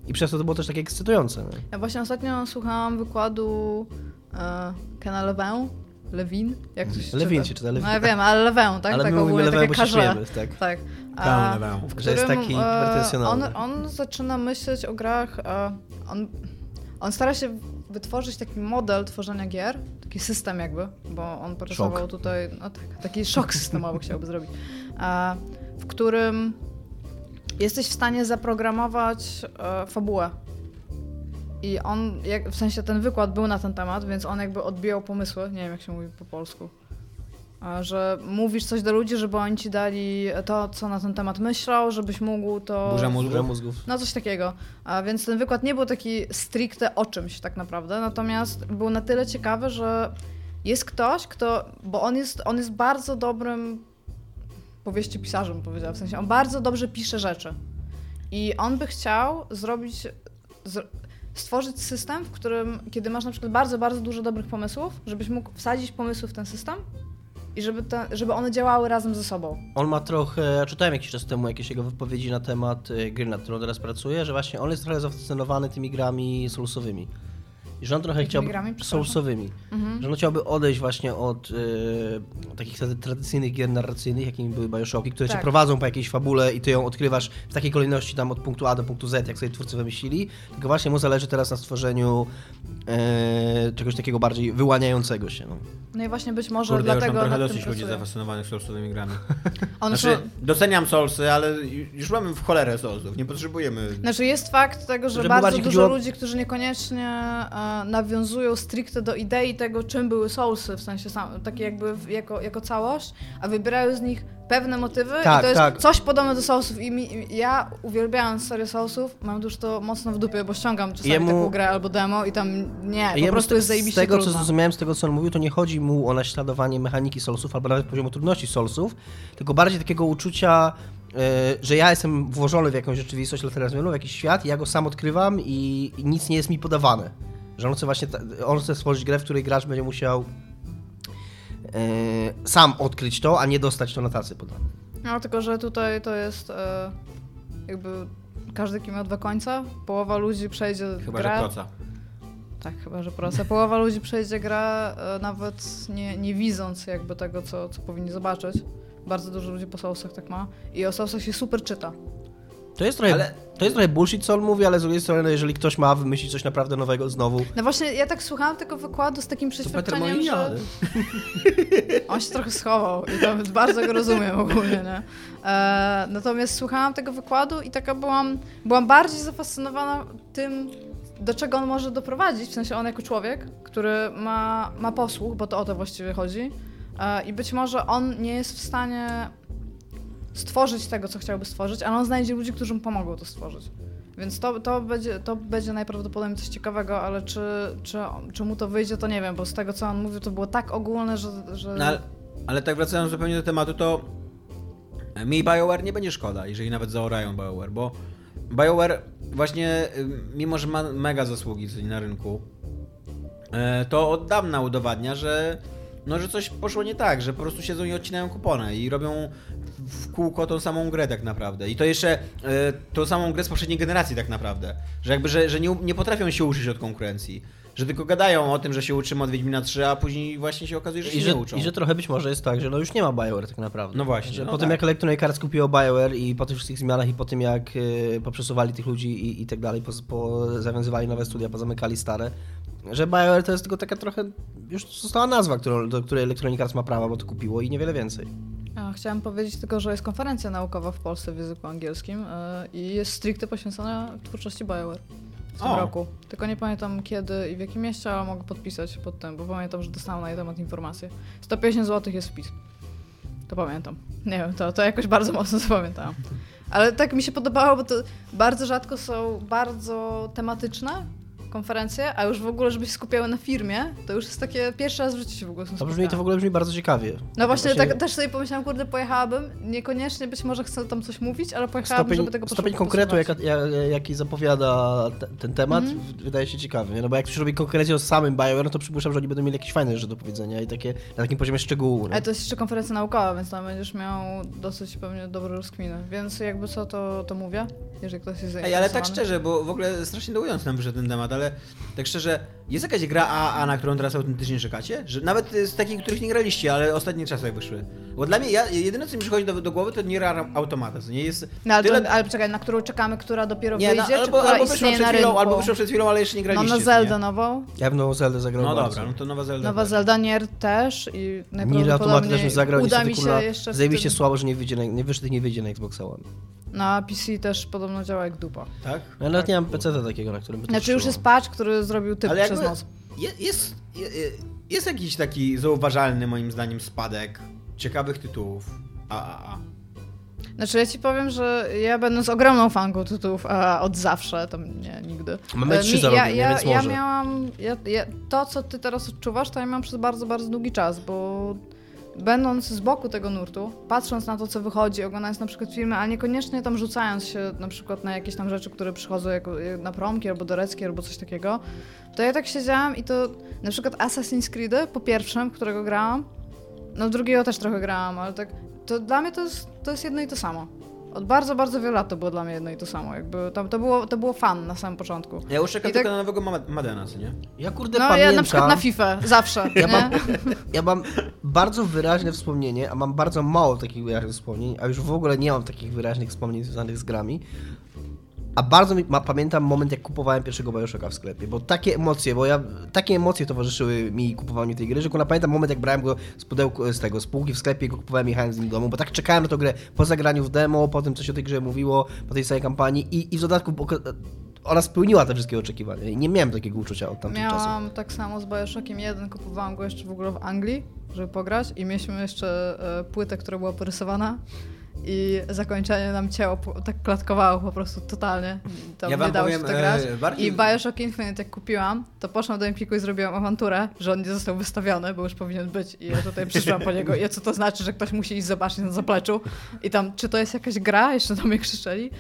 I przez to to było też takie ekscytujące. Nie? Ja właśnie ostatnio słuchałam wykładu e, Kena Levin, Lewin, jak to się Lewin czyta? się czyta, Lewin. No ja wiem, ale Lewin, tak? Ale tak my mówimy ogólnie, Lewin, takie bo się karze. śmiejemy, tak. Tak. Lewin. w Że jest którym, taki e, on, pretensjonalny. on zaczyna myśleć o grach, e, on, on stara się wytworzyć taki model tworzenia gier, taki system jakby, bo on porysował Szok. tutaj, no tak, taki szok systemowy chciałby zrobić, w którym jesteś w stanie zaprogramować e, fabułę. I on, w sensie ten wykład był na ten temat, więc on jakby odbijał pomysły, nie wiem jak się mówi po polsku, że mówisz coś do ludzi, żeby oni ci dali to, co na ten temat myślał, żebyś mógł to... Burza. Dużo mózgów. No coś takiego. A więc ten wykład nie był taki stricte o czymś tak naprawdę, natomiast był na tyle ciekawy, że jest ktoś, kto, bo on jest, on jest bardzo dobrym powieściopisarzem, powiedział, w sensie on bardzo dobrze pisze rzeczy. I on by chciał zrobić, zr- stworzyć system, w którym, kiedy masz na przykład bardzo, bardzo dużo dobrych pomysłów, żebyś mógł wsadzić pomysły w ten system i żeby, te, żeby one działały razem ze sobą. On ma trochę, czytałem jakiś czas temu jakieś jego wypowiedzi na temat y, gry, nad którą teraz pracuje, że właśnie on jest trochę zafascynowany tymi grami soulsowymi. I że on trochę Jakimi chciałby... grami? Soulsowymi. Mhm. Że on chciałby odejść właśnie od y, takich tra- tradycyjnych gier narracyjnych, jakimi były Bioshocki, które cię Tak. prowadzą po jakiejś fabule i ty ją odkrywasz w takiej kolejności tam od punktu A do punktu Z, jak sobie twórcy wymyślili. Tylko właśnie mu zależy teraz na stworzeniu e, czegoś takiego bardziej wyłaniającego się. No. No i właśnie być może Kurde, ja już dlatego mam trochę dosyć ludzi zafascynowanych soulsowymi grami. On Znaczy, doceniam Soulsy, ale ju- już mamy w cholerę Soulsów, nie potrzebujemy... znaczy jest fakt tego, że Żeby bardzo bardziej dużo chodziło- ludzi, którzy niekoniecznie e, nawiązują stricte do idei tego, czym były Soulsy, w sensie sam, takie jakby w, jako, jako całość, a wybierają z nich pewne motywy Tak, i to jest tak. coś podobne do Soulsów i mi, ja uwielbiając serię Soulsów mam już to mocno w dupie, bo ściągam czasami Jemu- taką grę albo demo i tam nie, po prostu z, jest z zajebiście tego, co zrozumiałem, z tego, co on mówił, to nie chodzi mu o naśladowanie mechaniki Soulsów, albo nawet poziomu trudności Soulsów, tylko bardziej takiego uczucia, e, że ja jestem włożony w jakąś rzeczywistość alternatywną, w jakiś świat, ja go sam odkrywam i, i nic nie jest mi podawane. Że on chce właśnie, ta, on chce stworzyć grę, w której gracz będzie musiał e, sam odkryć to, a nie dostać to na tacy podane. No tylko, że tutaj to jest e, jakby każdy kim ma dwa końca, połowa ludzi przejdzie Chyba, grę, że proca. Tak, chyba, że proste. Połowa ludzi przejdzie grę e, nawet nie, nie widząc jakby tego, co, co powinni zobaczyć. Bardzo dużo ludzi po Soulsach tak ma. I o Soulsach się super czyta. To jest trochę, Ale- to jest trochę bullshit, co on mówi, ale z drugiej strony, jeżeli ktoś ma wymyślić coś naprawdę nowego znowu, No właśnie, ja tak słuchałam tego wykładu z takim przeświadczeniem, że on się trochę schował i to bardzo go rozumiem ogólnie, nie? E, natomiast słuchałam tego wykładu i taka byłam, byłam bardziej zafascynowana tym, do czego on może doprowadzić, w sensie on jako człowiek, który ma, ma posłuch, bo to o to właściwie chodzi e, i być może on nie jest w stanie stworzyć tego, co chciałby stworzyć, ale on znajdzie ludzi, którzy mu pomogą to stworzyć. Więc to, to, będzie, to będzie najprawdopodobniej coś ciekawego, ale czy, czy, czy mu to wyjdzie, to nie wiem, bo z tego, co on mówił, to było tak ogólne, że... że... No, ale, ale tak wracając zupełnie do tematu, to mi BioWare nie będzie szkoda, jeżeli nawet zaorają BioWare, bo BioWare właśnie, y, mimo że ma mega zasługi na rynku, e, to od dawna udowadnia, że no, że coś poszło nie tak, że po prostu siedzą i odcinają kupony i robią w kółko tą samą grę tak naprawdę. I to jeszcze e, tą samą grę z poprzedniej generacji tak naprawdę. Że jakby, że, że nie, nie potrafią się uczyć od konkurencji. Że tylko gadają o tym, że się uczymy od Wiedźmina 3, a później właśnie się okazuje, że się I nie że, uczą. I że trochę być może jest tak, że no już nie ma BioWare tak naprawdę. No właśnie, Że no po tak. tym jak Electronic Arts kupiło BioWare i po tych wszystkich zmianach i po tym jak y, poprzesuwali tych ludzi i, i tak dalej, po, po, zawiązywali nowe studia, pozamykali stare, że BioWare to jest tylko taka trochę, już została nazwa, którą, do której Electronic Arts ma prawa, bo to kupiło i niewiele więcej. Chciałam powiedzieć tylko, że jest konferencja naukowa w Polsce w języku angielskim yy, i jest stricte poświęcona twórczości BioWare w tym O. roku. Tylko nie pamiętam kiedy i w jakim mieście, ale mogę podpisać pod tym, bo pamiętam, że dostałam na jej temat informację. 150 zł jest wpis. To pamiętam. Nie wiem, to, to jakoś bardzo mocno zapamiętałam. Ale tak mi się podobało, bo to bardzo rzadko są bardzo tematyczne konferencje, a już w ogóle, żeby się skupiały na firmie, to już jest takie pierwszy raz w życiu się w ogóle są To brzmi, to w ogóle brzmi bardzo ciekawie. No właśnie, Właśnie- tak też sobie pomyślałam, kurde, pojechałabym, niekoniecznie być może chcę tam coś mówić, ale pojechałabym, Stopień, żeby tego stopień konkretu, jaki zapowiada te, ten temat, Mhm. w- wydaje się ciekawy. No bo jak ktoś robi konkurencję o samym BioWare, no to przypuszczam, że oni będą mieli jakieś fajne rzeczy do powiedzenia i takie na takim poziomie szczegółu. Nie? Ale to jest jeszcze konferencja naukowa, więc tam będziesz miał dosyć pewnie dobre rozkminy. Więc jakby co, to, to mówię, jeżeli ktoś jest Ej, zainteresowany. ale tak szczerze, bo w ogóle strasznie dołując nam wyszedł ten temat, ale tak szczerze, jest jakaś gra AA, na którą teraz autentycznie czekacie? Że nawet z takich, których nie graliście, ale ostatnie czasy jak wyszły. Bo dla mnie, ja, jedyne co mi przychodzi do, do głowy, to nie Automata, to nie jest... No ale, tyle... to, ale czekaj, na którą czekamy, która dopiero nie, no, wyjdzie, czy albo, która albo wyszła przed na chwilą, rynku? albo wyszła przed chwilą, ale jeszcze nie No graliście. na co Zeldę nie? nową. Ja w nową Zeldę zagrał No bardzo. dobra, no to nowa Zelda. Nowa też. Zelda Nier też i Nier Automata też mi zagrał, uda mi się kurwa, jeszcze zajebiście tym, słabo, że nie, wyjdzie na, nie wyszedł nie wyjdzie na Xbox One. na PC też podobno działa jak dupa. Tak? Ja nawet nie mam PC takiego, na którym by to Znaczy już jest patch, który zrobił typ Ale przez noc. Je, jest, je, jest jakiś taki zauważalny, moim zdaniem, spadek ciekawych tytułów AAA. Znaczy ja ci powiem, że ja będąc ogromną fanką tytułów a od zawsze, tam nie, nigdy. Mamy E, trzy zarobki, ja, nie? ja, Więc ja miałam, ja, ja, to co ty teraz odczuwasz, to ja miałam przez bardzo, bardzo długi czas, bo będąc z boku tego nurtu, patrząc na to, co wychodzi, oglądając na przykład filmy, a niekoniecznie tam rzucając się na przykład na jakieś tam rzeczy, które przychodzą jako, na promki albo do recki albo coś takiego, to ja tak siedziałam i to na przykład Assassin's Creed po pierwszym, którego grałam, no drugiego też trochę grałam, ale tak, to dla mnie to jest, to jest jedno i to samo. Od bardzo, bardzo wielu lat to było dla mnie jedno i to samo. Jakby tam, to, było, to było fan na samym początku. Ja już czekam tak- tylko na nowego Ma- Madena, co nie? Ja kurde No pamiętam... ja na przykład na FIFA, zawsze. Ja mam, ja mam bardzo wyraźne wspomnienie, a mam bardzo mało takich wyraźnych wspomnień, a już w ogóle nie mam takich wyraźnych wspomnień związanych z grami. A bardzo mi, ma, pamiętam moment, jak kupowałem pierwszego Bioshocka w sklepie, bo takie emocje, bo ja, takie emocje towarzyszyły mi kupowaniu tej gry, że kurwa, pamiętam moment, jak brałem go z pudełku, z tego, z półki w sklepie, go kupowałem i jechałem z nim do domu, bo tak czekałem na tę grę po zagraniu w demo, po tym, co się o tej grze mówiło, po tej całej kampanii i, i w dodatku poka- ona spełniła te wszystkie oczekiwania i nie miałem takiego uczucia od tamtych czasów. Miałam tak samo z Bioshockiem 1, kupowałam go jeszcze w ogóle w Anglii, żeby pograć i mieliśmy jeszcze e, płytę, która była porysowana i zakończenie nam ciało tak klatkowało po prostu totalnie. Tam Ja nie dało powiem, się to grać. e, bardziej- I Bioshock Infinite jak kupiłam, to poszłam do Empiku i zrobiłam awanturę, że on nie został wystawiony, bo już powinien być i ja tutaj przyszłam po niego. I co to znaczy, że ktoś musi iść zobaczyć na zapleczu i tam, czy to jest jakaś gra? Jeszcze do mnie krzyczeli.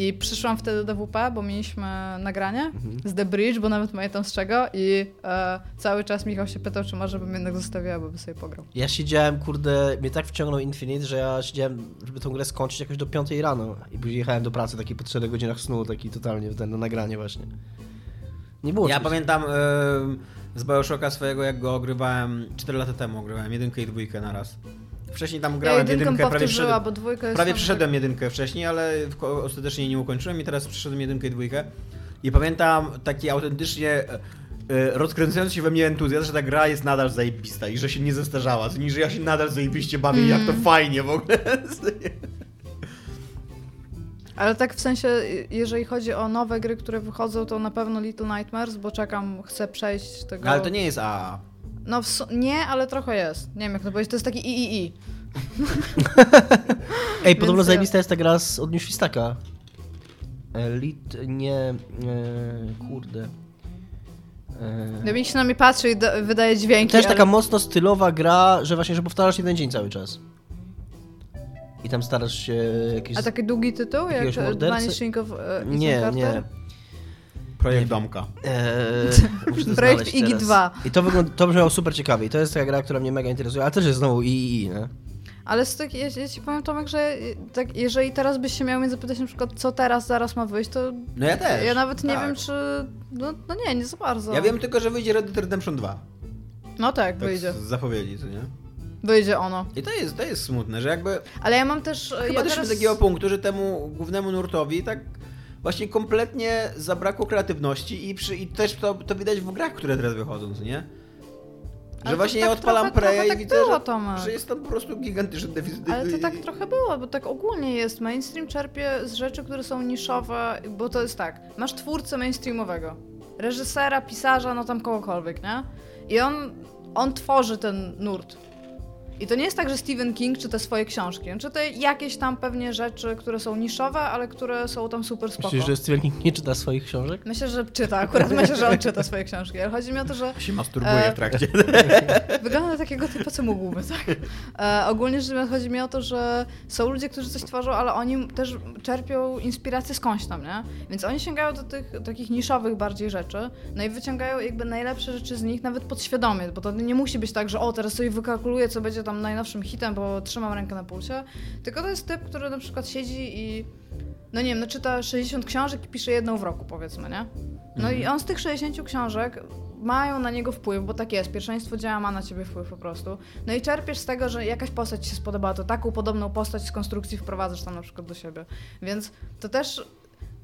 I przyszłam wtedy do WP, bo mieliśmy nagranie Mhm. z The Bridge, bo nawet pamiętam z czego i e, cały czas Michał się pytał, czy może bym jednak zostawiła, bo by sobie pograł. Ja siedziałem, kurde, mnie tak wciągnął Infinite, że ja siedziałem, żeby tą grę skończyć jakoś do 5 rano. I później jechałem do pracy taki po 4 godzinach snu, taki totalnie ten, na nagranie właśnie. Nie było Ja czegoś- pamiętam e, z Bioshocka swojego, jak go ogrywałem 4 lata temu, ogrywałem jedynkę i dwójkę na raz. Wcześniej tam Ja grałem w jedynkę prawie powtórzyła, przeszedłem, bo dwójka jest prawie przeszedłem jedynkę wcześniej, ale ostatecznie nie ukończyłem i teraz przeszedłem jedynkę i dwójkę. I pamiętam taki autentycznie e, e, rozkręcający się we mnie entuzjazm, że ta gra jest nadal zajebista i że się nie zestarzała, to nie, że ja się nadal zajebiście bawię i jak to fajnie w ogóle. Ale tak w sensie, jeżeli chodzi o nowe gry, które wychodzą, to na pewno Little Nightmares, bo czekam, chcę przejść tego... Ale to nie jest AA. No nie, ale trochę jest. Nie wiem jak to powiedzieć, to jest taki III. Ej, podobno Więc zajebista jest ta gra z od New Świstaka. Lit, nie, e, kurde. E, Dominik się na mnie patrzy i da- wydaje dźwięki. Też ale- taka mocno stylowa gra, że właśnie, że powtarzasz jeden dzień cały czas. I tam starasz się jakieś... A taki długi tytuł? Jak mordercy? Vanishing of uh, Ethan Nie, nie. Projekt Domka. Eee, Projekt teraz. 2. I to, wygląda, to brzmiało super ciekawie. I to jest taka gra, która mnie mega interesuje, ale też jest znowu III, nie? Ale z tych, ja, ja ci powiem Tomek, że y, tak, jeżeli teraz byś się miał mnie zapytać na przykład, co teraz, zaraz ma wyjść, to No ja też. ja nawet nie tak. wiem, czy... No, no nie, nie za bardzo. Ja wiem tylko, że wyjdzie Red Dead Redemption 2. No tak, Tak wyjdzie. z zapowiedzi, co nie? Wyjdzie ono. I to jest, to jest smutne, że jakby Ale ja mam też... chyba ja też teraz... do takiego punktu, że temu głównemu nurtowi tak właśnie kompletnie zabrakło kreatywności i, przy, i też to, to widać w grach, które teraz wychodzą, nie? Że Ale właśnie tak ja odpalam trochę- trochę Preya i tak widzę, było, że, Tomek. że jest tam po prostu gigantyczny deficyt. Ale to tak trochę było, bo tak ogólnie jest. Mainstream czerpie z rzeczy, które są niszowe, bo to jest tak. Masz twórcę mainstreamowego, reżysera, pisarza, no tam kogokolwiek, nie? I on, on tworzy ten nurt. I to nie jest tak, że Stephen King czyta swoje książki. On czyta jakieś tam pewnie rzeczy, które są niszowe, ale które są tam super spoko. Myślisz, że Stephen King nie czyta swoich książek? Myślę, że czyta. Akurat myślę, że on czyta swoje książki. Ale chodzi mi o to, że Się masturbuje E, w trakcie. wygląda na takiego typu, co mógłby, tak? E, ogólnie rzecz biorąc, chodzi mi o to, że są ludzie, którzy coś tworzą, ale oni też czerpią inspirację skądś tam, nie? Więc oni sięgają do tych takich niszowych bardziej rzeczy, no i wyciągają jakby najlepsze rzeczy z nich, nawet podświadomie, bo to nie musi być tak, że o, teraz sobie wykalkuluję, co będzie tam najnowszym hitem, bo trzymam rękę na pulsie, tylko to jest typ, który na przykład siedzi i no nie wiem, no czyta 60 książek i pisze jedną w roku, powiedzmy, nie? No i on z tych 60 książek mają na niego wpływ, bo tak jest, pierwszeństwo działa, ma na ciebie wpływ po prostu. No i czerpiesz z tego, że jakaś postać ci się spodobała, to taką podobną postać z konstrukcji wprowadzasz tam na przykład do siebie. Więc to też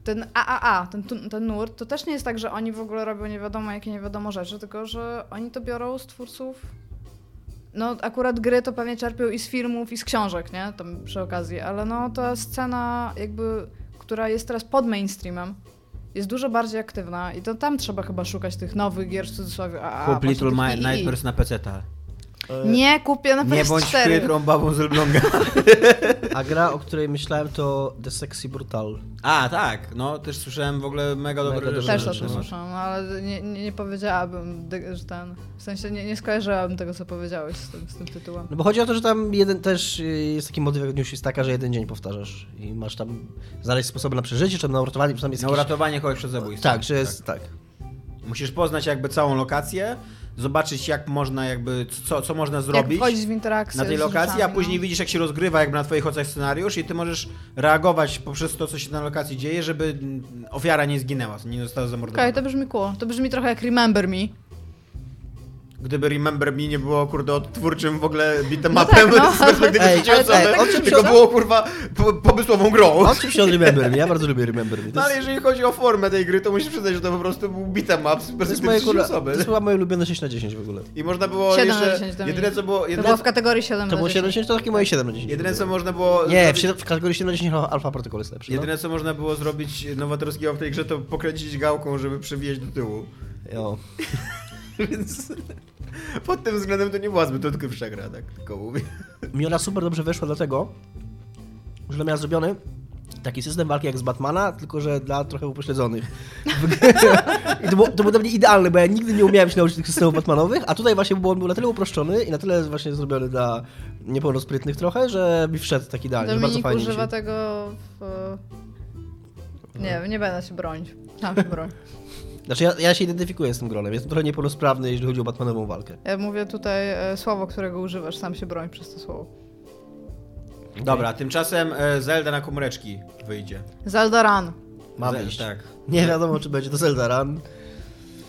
ten AAA, ten, ten nurt, to też nie jest tak, że oni w ogóle robią nie wiadomo jakie nie wiadomo rzeczy, tylko że oni to biorą z twórców no akurat gry to pewnie czerpią i z filmów, i z książek, nie? Tam przy okazji, ale no ta scena jakby, która jest teraz pod mainstreamem, jest dużo bardziej aktywna i to tam trzeba chyba szukać tych nowych gier w cudzysłowie. A, a, Kup Little. Nightmares na PC. Nie, kupię na PS4. Nie bądź chytrą babą z Elbląga. A gra, o której myślałem, to The Sexy Brutal. A, tak. No, też słyszałem w ogóle mega dobre Mega rzeczy. Też o tym no. słyszałam, ale nie, nie, nie powiedziałabym, że ten, w sensie nie, nie skojarzyłabym tego, co powiedziałeś z tym, z tym tytułem. No bo chodzi o to, że tam jeden też y, jest taki motyw, jak news jest taka, że jeden dzień powtarzasz i masz tam znaleźć sposoby na przeżycie, czy tam na uratowanie, czy tam jest Na jakiś... uratowanie kogoś przed zabójstwem. Tak, że jest, tak. Musisz poznać jakby całą lokację, zobaczyć jak można jakby, co, co można zrobić wchodzić w interakcję na tej lokacji, a później no. widzisz jak się rozgrywa jakby na twoich oczach scenariusz i ty możesz reagować poprzez to, co się na lokacji dzieje, żeby ofiara nie zginęła, nie została zamordowana. Okej, to brzmi cool. To brzmi trochę jak Remember Me. Gdyby Remember Me nie było, kurde, odtwórczym w ogóle No bitemapem tak, no. z perspektywy Ej, trzeciej osoby, ej, czym tylko się- było, kurwa, po, pomysłową grą. Się od Remember Me? Ja bardzo lubię Remember Me. No To ale jeżeli chodzi o formę tej gry, to musisz przyznać, że to po prostu był beat'em up z to perspektywy trzeciej kurwa, osoby. to jest chyba moje ulubione 6 na 10 w ogóle. I można było 7 na jeszcze... 10 dla jedyne co było... To Jedyne, było w kategorii 7 To było 7 na 10. 10, to takie moje 7 na 10. jedyne co można było... Nie, w, w kategorii 7 na 10 Alpha Protocol jest lepszy. No. Jedyne co można było zrobić nowatorskiego w tej grze, to pokręcić gałką, żeby przewijać do tyłu. Jo. Więc pod tym względem to nie była zbyt odkrywcza gra, tak tylko mówię. Mi ona super dobrze weszła dlatego, że miała zrobiony taki system walki jak z Batmana, tylko że dla trochę upośledzonych. I to było, to było dla mnie idealne, bo ja nigdy nie umiałem się nauczyć tych systemów Batmanowych, a tutaj właśnie był on był na tyle uproszczony i na tyle właśnie zrobiony dla niepełnosprytnych trochę, że mi wszedł tak idealnie, że bardzo Dominik fajnie używa się... tego w... Nie wiem, nie będę się bronić. Sam się broń. Znaczy ja, ja się identyfikuję z tym gronem, jestem trochę niepełnosprawny, jeżeli chodzi o Batmanową walkę. Ja mówię tutaj e, słowo, którego używasz, sam się broń przez to słowo. Dobra, tymczasem e, Zelda na komóreczki wyjdzie. Zelda Run. Ma Zel- wyjść. Tak. Nie wiadomo, czy będzie to Zelda Run.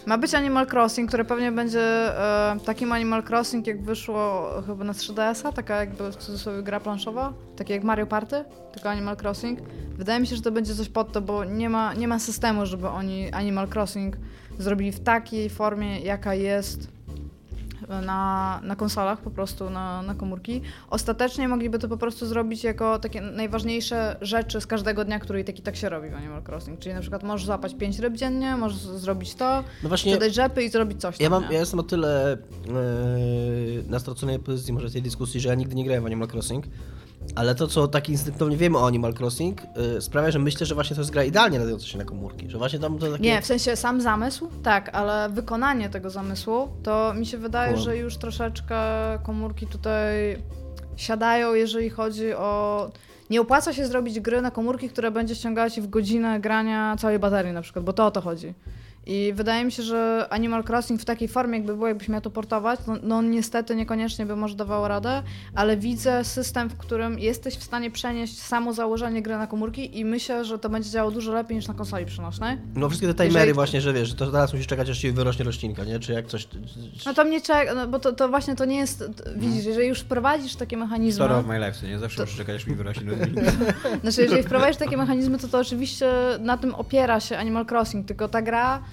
Ma być Animal Crossing, które pewnie będzie e, takim Animal Crossing, jak wyszło chyba na 3DS-a, taka jakby w cudzysłowie gra planszowa, takie jak Mario Party, tylko Animal Crossing. Wydaje mi się, że to będzie coś pod to, bo nie ma, nie ma systemu, żeby oni Animal Crossing zrobili w takiej formie, jaka jest na, na konsolach, po prostu na, na komórki. Ostatecznie mogliby to po prostu zrobić jako takie najważniejsze rzeczy z każdego dnia, który i tak i tak się robi w Animal Crossing. Czyli na przykład możesz złapać 5 ryb dziennie, możesz zrobić to, No właśnie, sprzedać rzepy i zrobić coś tam, Ja, mam, nie? ja jestem o tyle yy, na straconej pozycji może tej dyskusji, że ja nigdy nie grałem w Animal Crossing, ale to, co tak instynktownie wiemy o Animal Crossing, yy, sprawia, że myślę, że właśnie to jest gra idealnie nadająca się na komórki, że właśnie tam to takie... Nie, w sensie sam zamysł, tak, ale wykonanie tego zamysłu, to mi się wydaje, że już troszeczkę komórki tutaj siadają, jeżeli chodzi o... Nie opłaca się zrobić gry na komórki, które będzie ściągała ci w godzinę grania całej baterii na przykład, bo to o to chodzi. I wydaje mi się, że Animal Crossing w takiej formie, jakby było, jakbyś miał to portować, no, no niestety niekoniecznie by może dawało radę, ale widzę system, w którym jesteś w stanie przenieść samo założenie gry na komórki i myślę, że to będzie działało dużo lepiej niż na konsoli przenośnej. No wszystkie te timery Jeżeli- właśnie, że wiesz, to teraz musisz czekać, aż ci wyrośnie roślinka, nie? Czy jak coś... No to mnie czeka, no bo to, to właśnie to nie jest, to, widzisz, jeżeli już wprowadzisz takie mechanizmy, Story of my life, nie? Zawsze To- muszę czekać, aż mi wyrośnie znaczy jeżeli wprowadzisz takie mechanizmy, to to oczywiście na tym opiera się Animal Crossing, tylko ta gra,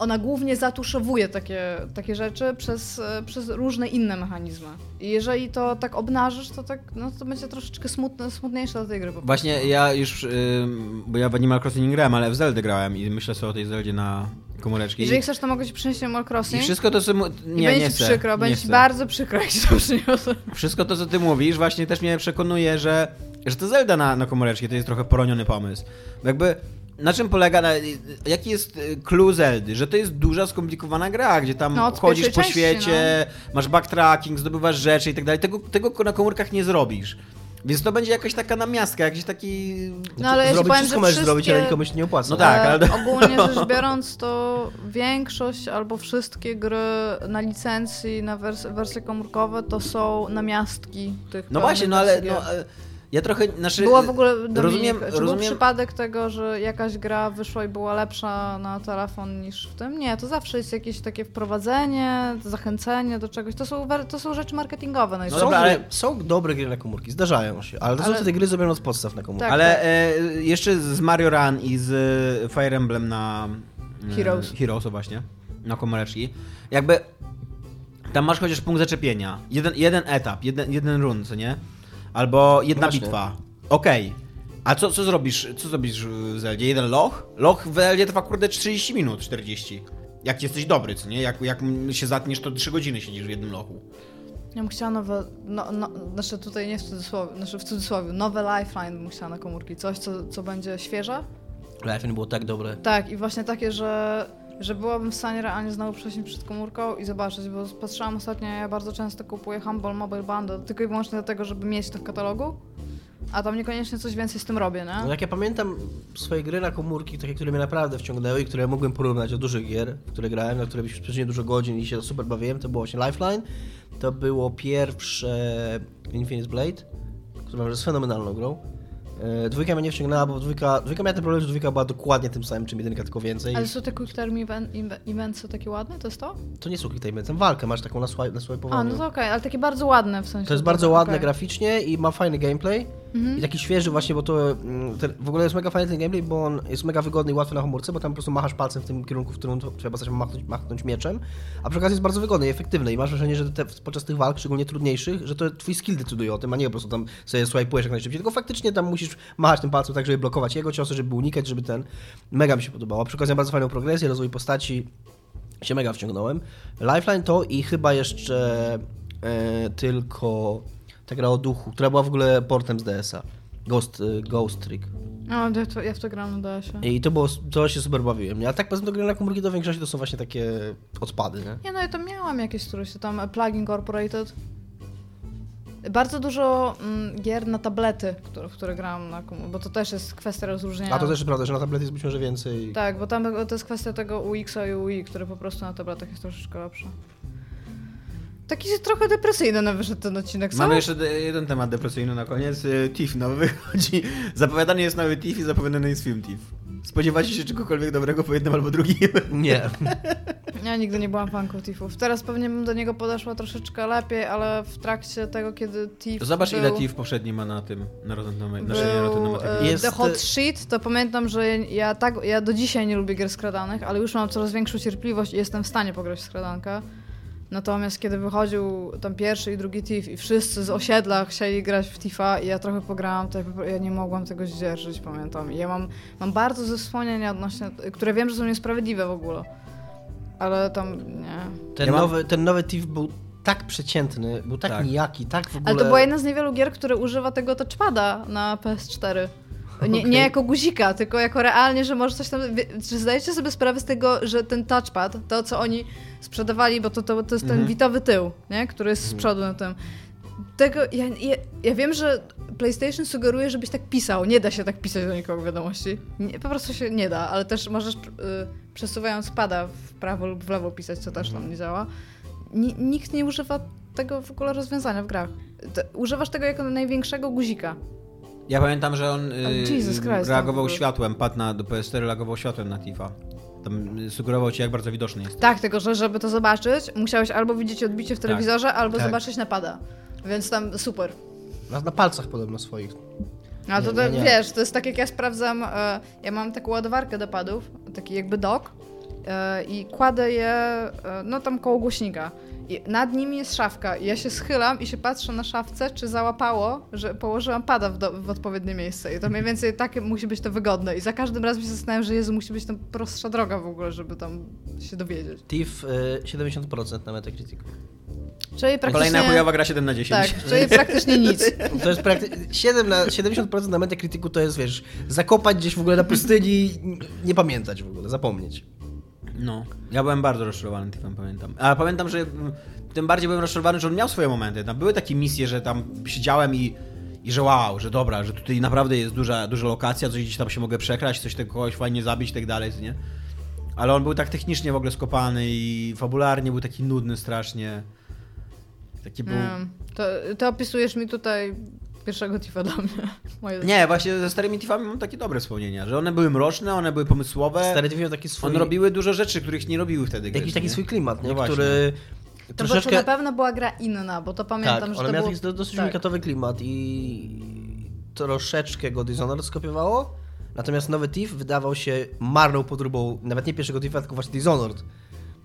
ona głównie zatuszowuje takie, takie rzeczy przez, e, przez różne inne mechanizmy. I jeżeli to tak obnażysz, to tak, no to będzie troszeczkę smutne, smutniejsze dla tej gry. Właśnie ja już, ym, bo ja w Animal Crossing nie grałem, ale w Zeldę grałem i myślę sobie o tej Zeldzie na komóreczki. Jeżeli chcesz, to mogę ci przynieść Animal I Crossing. wszystko to, co... mu- I Nie, będzie nie chcę. przykro, nie będzie bardzo przykro, jak to przyniosę. Wszystko to, co ty mówisz, właśnie też mnie przekonuje, że, że to Zelda na, na komóreczki to jest trochę poroniony pomysł. Bo jakby, na czym polega, na, jaki jest y, clue Zeldy? Że to jest duża, skomplikowana gra, gdzie tam No, od chodzisz po części, świecie, masz backtracking, zdobywasz rzeczy i tak dalej. Tego, tego na komórkach nie zrobisz. Więc to będzie jakaś taka namiastka, jakiś taki... No ale ja zrobić powiem, wszystko że możesz zrobić, ale nikomu się nie opłaca. No tak, E, ale- Ogólnie rzecz biorąc, to większość albo wszystkie gry na licencji, na wers- wersje komórkowe to są namiastki tych No właśnie, no ale no, e, ja trochę... Znaczy, Była w ogóle, Dominik, rozumiem, czy był rozumiem, przypadek tego, że jakaś gra wyszła i była lepsza na telefon niż w tym? Nie, to zawsze jest jakieś takie wprowadzenie, zachęcenie do czegoś. To są, to są rzeczy marketingowe Są, najczęściej. dobra, ale- są dobre gry na komórki, zdarzają się, ale to Ale- są te gry zrobione od podstaw na komórki. Tak. Ale e, jeszcze z Mario Run i z e, Fire Emblem na e, Heroes. Heroes właśnie, na komóreczki. Jakby tam masz chociaż punkt zaczepienia. Jeden, jeden etap, jeden, jeden run, co nie? Albo jedna Właśnie. bitwa. Okej. A co, co zrobisz? Co zrobisz w Zeldzie? Jeden loch? Loch w Zeldzie trwa kurde 30 minut, 40. Jak jesteś dobry, co nie? Jak, jak się zatniesz, to 3 godziny siedzisz w jednym lochu. Ja bym chciała nowe, no, no, znaczy tutaj nie w cudzysłowie, znaczy w cudzysłowie, nowe Lifeline bym chciała na komórki. Coś, co, co będzie świeże. Lifeline było tak dobre. Tak, i właśnie takie, że, że byłabym w stanie realnie znowu przejść przed komórką i zobaczyć, bo patrzyłam ostatnio, ja bardzo często kupuję Humble Mobile Bundle tylko i wyłącznie dlatego, żeby mieć to w katalogu, a tam niekoniecznie coś więcej z tym robię, nie? No jak ja pamiętam swoje gry na komórki, takie, które mnie naprawdę wciągnęły i które mogłem porównać do dużych gier, które grałem, na które spędziłem dużo godzin i się super bawiłem, to było właśnie Lifeline. To było pierwsze Infinite Blade, które jest fenomenalną grą. E, Dwójka mnie nie wciągnęła, bo dwójka, dwójka miała ten problem, że dwójka była dokładnie tym samym, czym jedynka, tylko więcej. Ale są te quick time event, eventsy takie ładne, to jest to? To nie są quick time events, walkę masz taką na, na swojej A, no to okej, ale takie bardzo ładne w sensie. To jest bardzo ładne graficznie i ma fajny gameplay. I taki świeży właśnie, bo to mm, ten, w ogóle jest mega fajny ten gameplay, bo on jest mega wygodny i łatwy na komórce, bo tam po prostu machasz palcem w tym kierunku, w którym postać ma machnąć, machnąć mieczem, a przy okazji jest bardzo wygodny i efektywny i masz wrażenie, że te, podczas tych walk, szczególnie trudniejszych, że to twój skill decyduje o tym, a nie po prostu tam sobie swajpujesz jak najszybciej, tylko faktycznie tam musisz machać tym palcem tak, żeby blokować jego ciosy, żeby unikać, żeby ten... Mega mi się podobało. A przy okazji bardzo fajną progresję, rozwój postaci, się mega wciągnąłem. Lifeline to i chyba jeszcze e, tylko ta gra o duchu, która była w ogóle portem z DS-a. Ghost, e, Ghost Trick. No, ja, to, ja w to gram na DS-ie. I to było, to się super bawiłem. nie? A tak tym to gry na komórki to w większości to są właśnie takie odpady, nie? Nie, no ja tam miałam jakieś, które się tam, Plug Incorporated. Bardzo dużo mm, gier na tablety, które, w które grałam na komórce, bo to też jest kwestia rozróżnienia. A to też prawda, że na tablety jest być może więcej. Tak, bo tam to jest kwestia tego UX-a i UI, które po prostu na tabletach jest troszeczkę lepsze. Taki trochę depresyjny na wyszedł ten odcinek, co? Mamy jeszcze de- jeden temat depresyjny na koniec. Y, TIFF nowy wychodzi. Zapowiadany jest nowy TIFF i zapowiadany jest film TIFF. Spodziewacie się czegokolwiek dobrego po jednym albo drugim? Nie. Ja nigdy nie byłam fanką Tiffów. Teraz pewnie bym do niego podeszła troszeczkę lepiej, ale w trakcie tego, kiedy Tiff Zobacz był, ile TIFF poprzedni ma na tym, na Rotten e, Jest- The Hot Sheet, to pamiętam, że ja tak, ja do dzisiaj nie lubię gier skradanych, ale już mam coraz większą cierpliwość i jestem w stanie pograć w skradankę. Natomiast kiedy wychodził tam pierwszy i drugi Tiff i wszyscy z osiedla chcieli grać w Tiffa i ja trochę pograłam, to ja, nie mogłam tego zdzierżyć, pamiętam. I ja mam, mam bardzo ze wspomnienia odnośnie, które wiem, że są niesprawiedliwe w ogóle. Ale tam nie. Ten, Ja mam- nowy, ten nowy TIFF był tak przeciętny, był tak, Tak. nijaki, tak w ogóle... Ale to była jedna z niewielu gier, które używa tego touchpada na PS4. Nie, Okej. nie jako guzika, tylko jako realnie, że może coś tam. Czy zdajecie sobie sprawę z tego, że ten touchpad, to co oni sprzedawali, bo to, to, to jest ten Mhm. witowy tył, nie? który jest z przodu na tym. Tego, ja, ja, ja wiem, że PlayStation sugeruje, żebyś tak pisał. Nie da się tak pisać do nikogo wiadomości. Nie, po prostu się nie da, ale też możesz y, przesuwając pada w prawo lub w lewo pisać, co też tam nie działa. Ni, nikt nie używa tego w ogóle rozwiązania w grach. Używasz tego jako największego guzika. Ja pamiętam, że on y, Jesus Christ, reagował tam- światłem, padł na, do PS4, reagował światłem na TIFFa. Tam y, sugerował ci, jak bardzo widoczny jest. Tak, tylko że żeby to zobaczyć, musiałeś albo widzieć odbicie w telewizorze, albo Tak. zobaczyć napada. Więc tam super. Na, na palcach podobno swoich. A to, Nie, to nie, nie. wiesz, to jest tak jak ja sprawdzam, e, ja mam taką ładowarkę do padów, taki jakby dock e, i kładę je e, no tam koło głośnika. I nad nimi jest szafka. I ja się schylam i się patrzę na szafce, czy załapało, że położyłam pada w, do, w odpowiednie miejsce. I to mniej więcej takie musi być to wygodne. I za każdym razem się zastanawiam, że Jezu, musi być tam prostsza droga w ogóle, żeby tam się dowiedzieć. TIF y, 70% na Metacritic. Czyli praktycznie... Kolejna chujowa gra 7 na 10. Tak, czyli praktycznie nic. To jest praktycznie 7 na 70% na Metacriticu to jest, wiesz, zakopać gdzieś w ogóle na pustyni, nie pamiętać w ogóle, zapomnieć. No. Ja byłem bardzo rozczarowany tym, pamiętam. A pamiętam, że tym bardziej byłem rozczarowany, że on miał swoje momenty. Tam były takie misje, że tam siedziałem i, i że wow, że dobra, że tutaj naprawdę jest duża, duża lokacja, coś gdzieś tam się mogę przekraść, coś tego kogoś fajnie zabić i tak dalej, nie? Ale on był tak technicznie w ogóle skopany i fabularnie był taki nudny strasznie. Taki był... Mm, to, to opisujesz mi tutaj pierwszego Tifa dla mnie. Moje... Nie, właśnie ze starymi Tiffami mam takie dobre wspomnienia, że one były mroczne, one były pomysłowe. Stary TIF miał taki swój... One robiły dużo rzeczy, których nie robiły wtedy. gry, jakiś co taki nie? swój klimat, nie? No który To, troszeczkę... na pewno była gra inna, bo to pamiętam, tak, że to miała taki do- dosyć tak. unikatowy klimat i troszeczkę go Dishonored skopiowało. Natomiast nowy TIF wydawał się marną podróbą, nawet nie pierwszego TIFa, tylko właśnie Dishonored.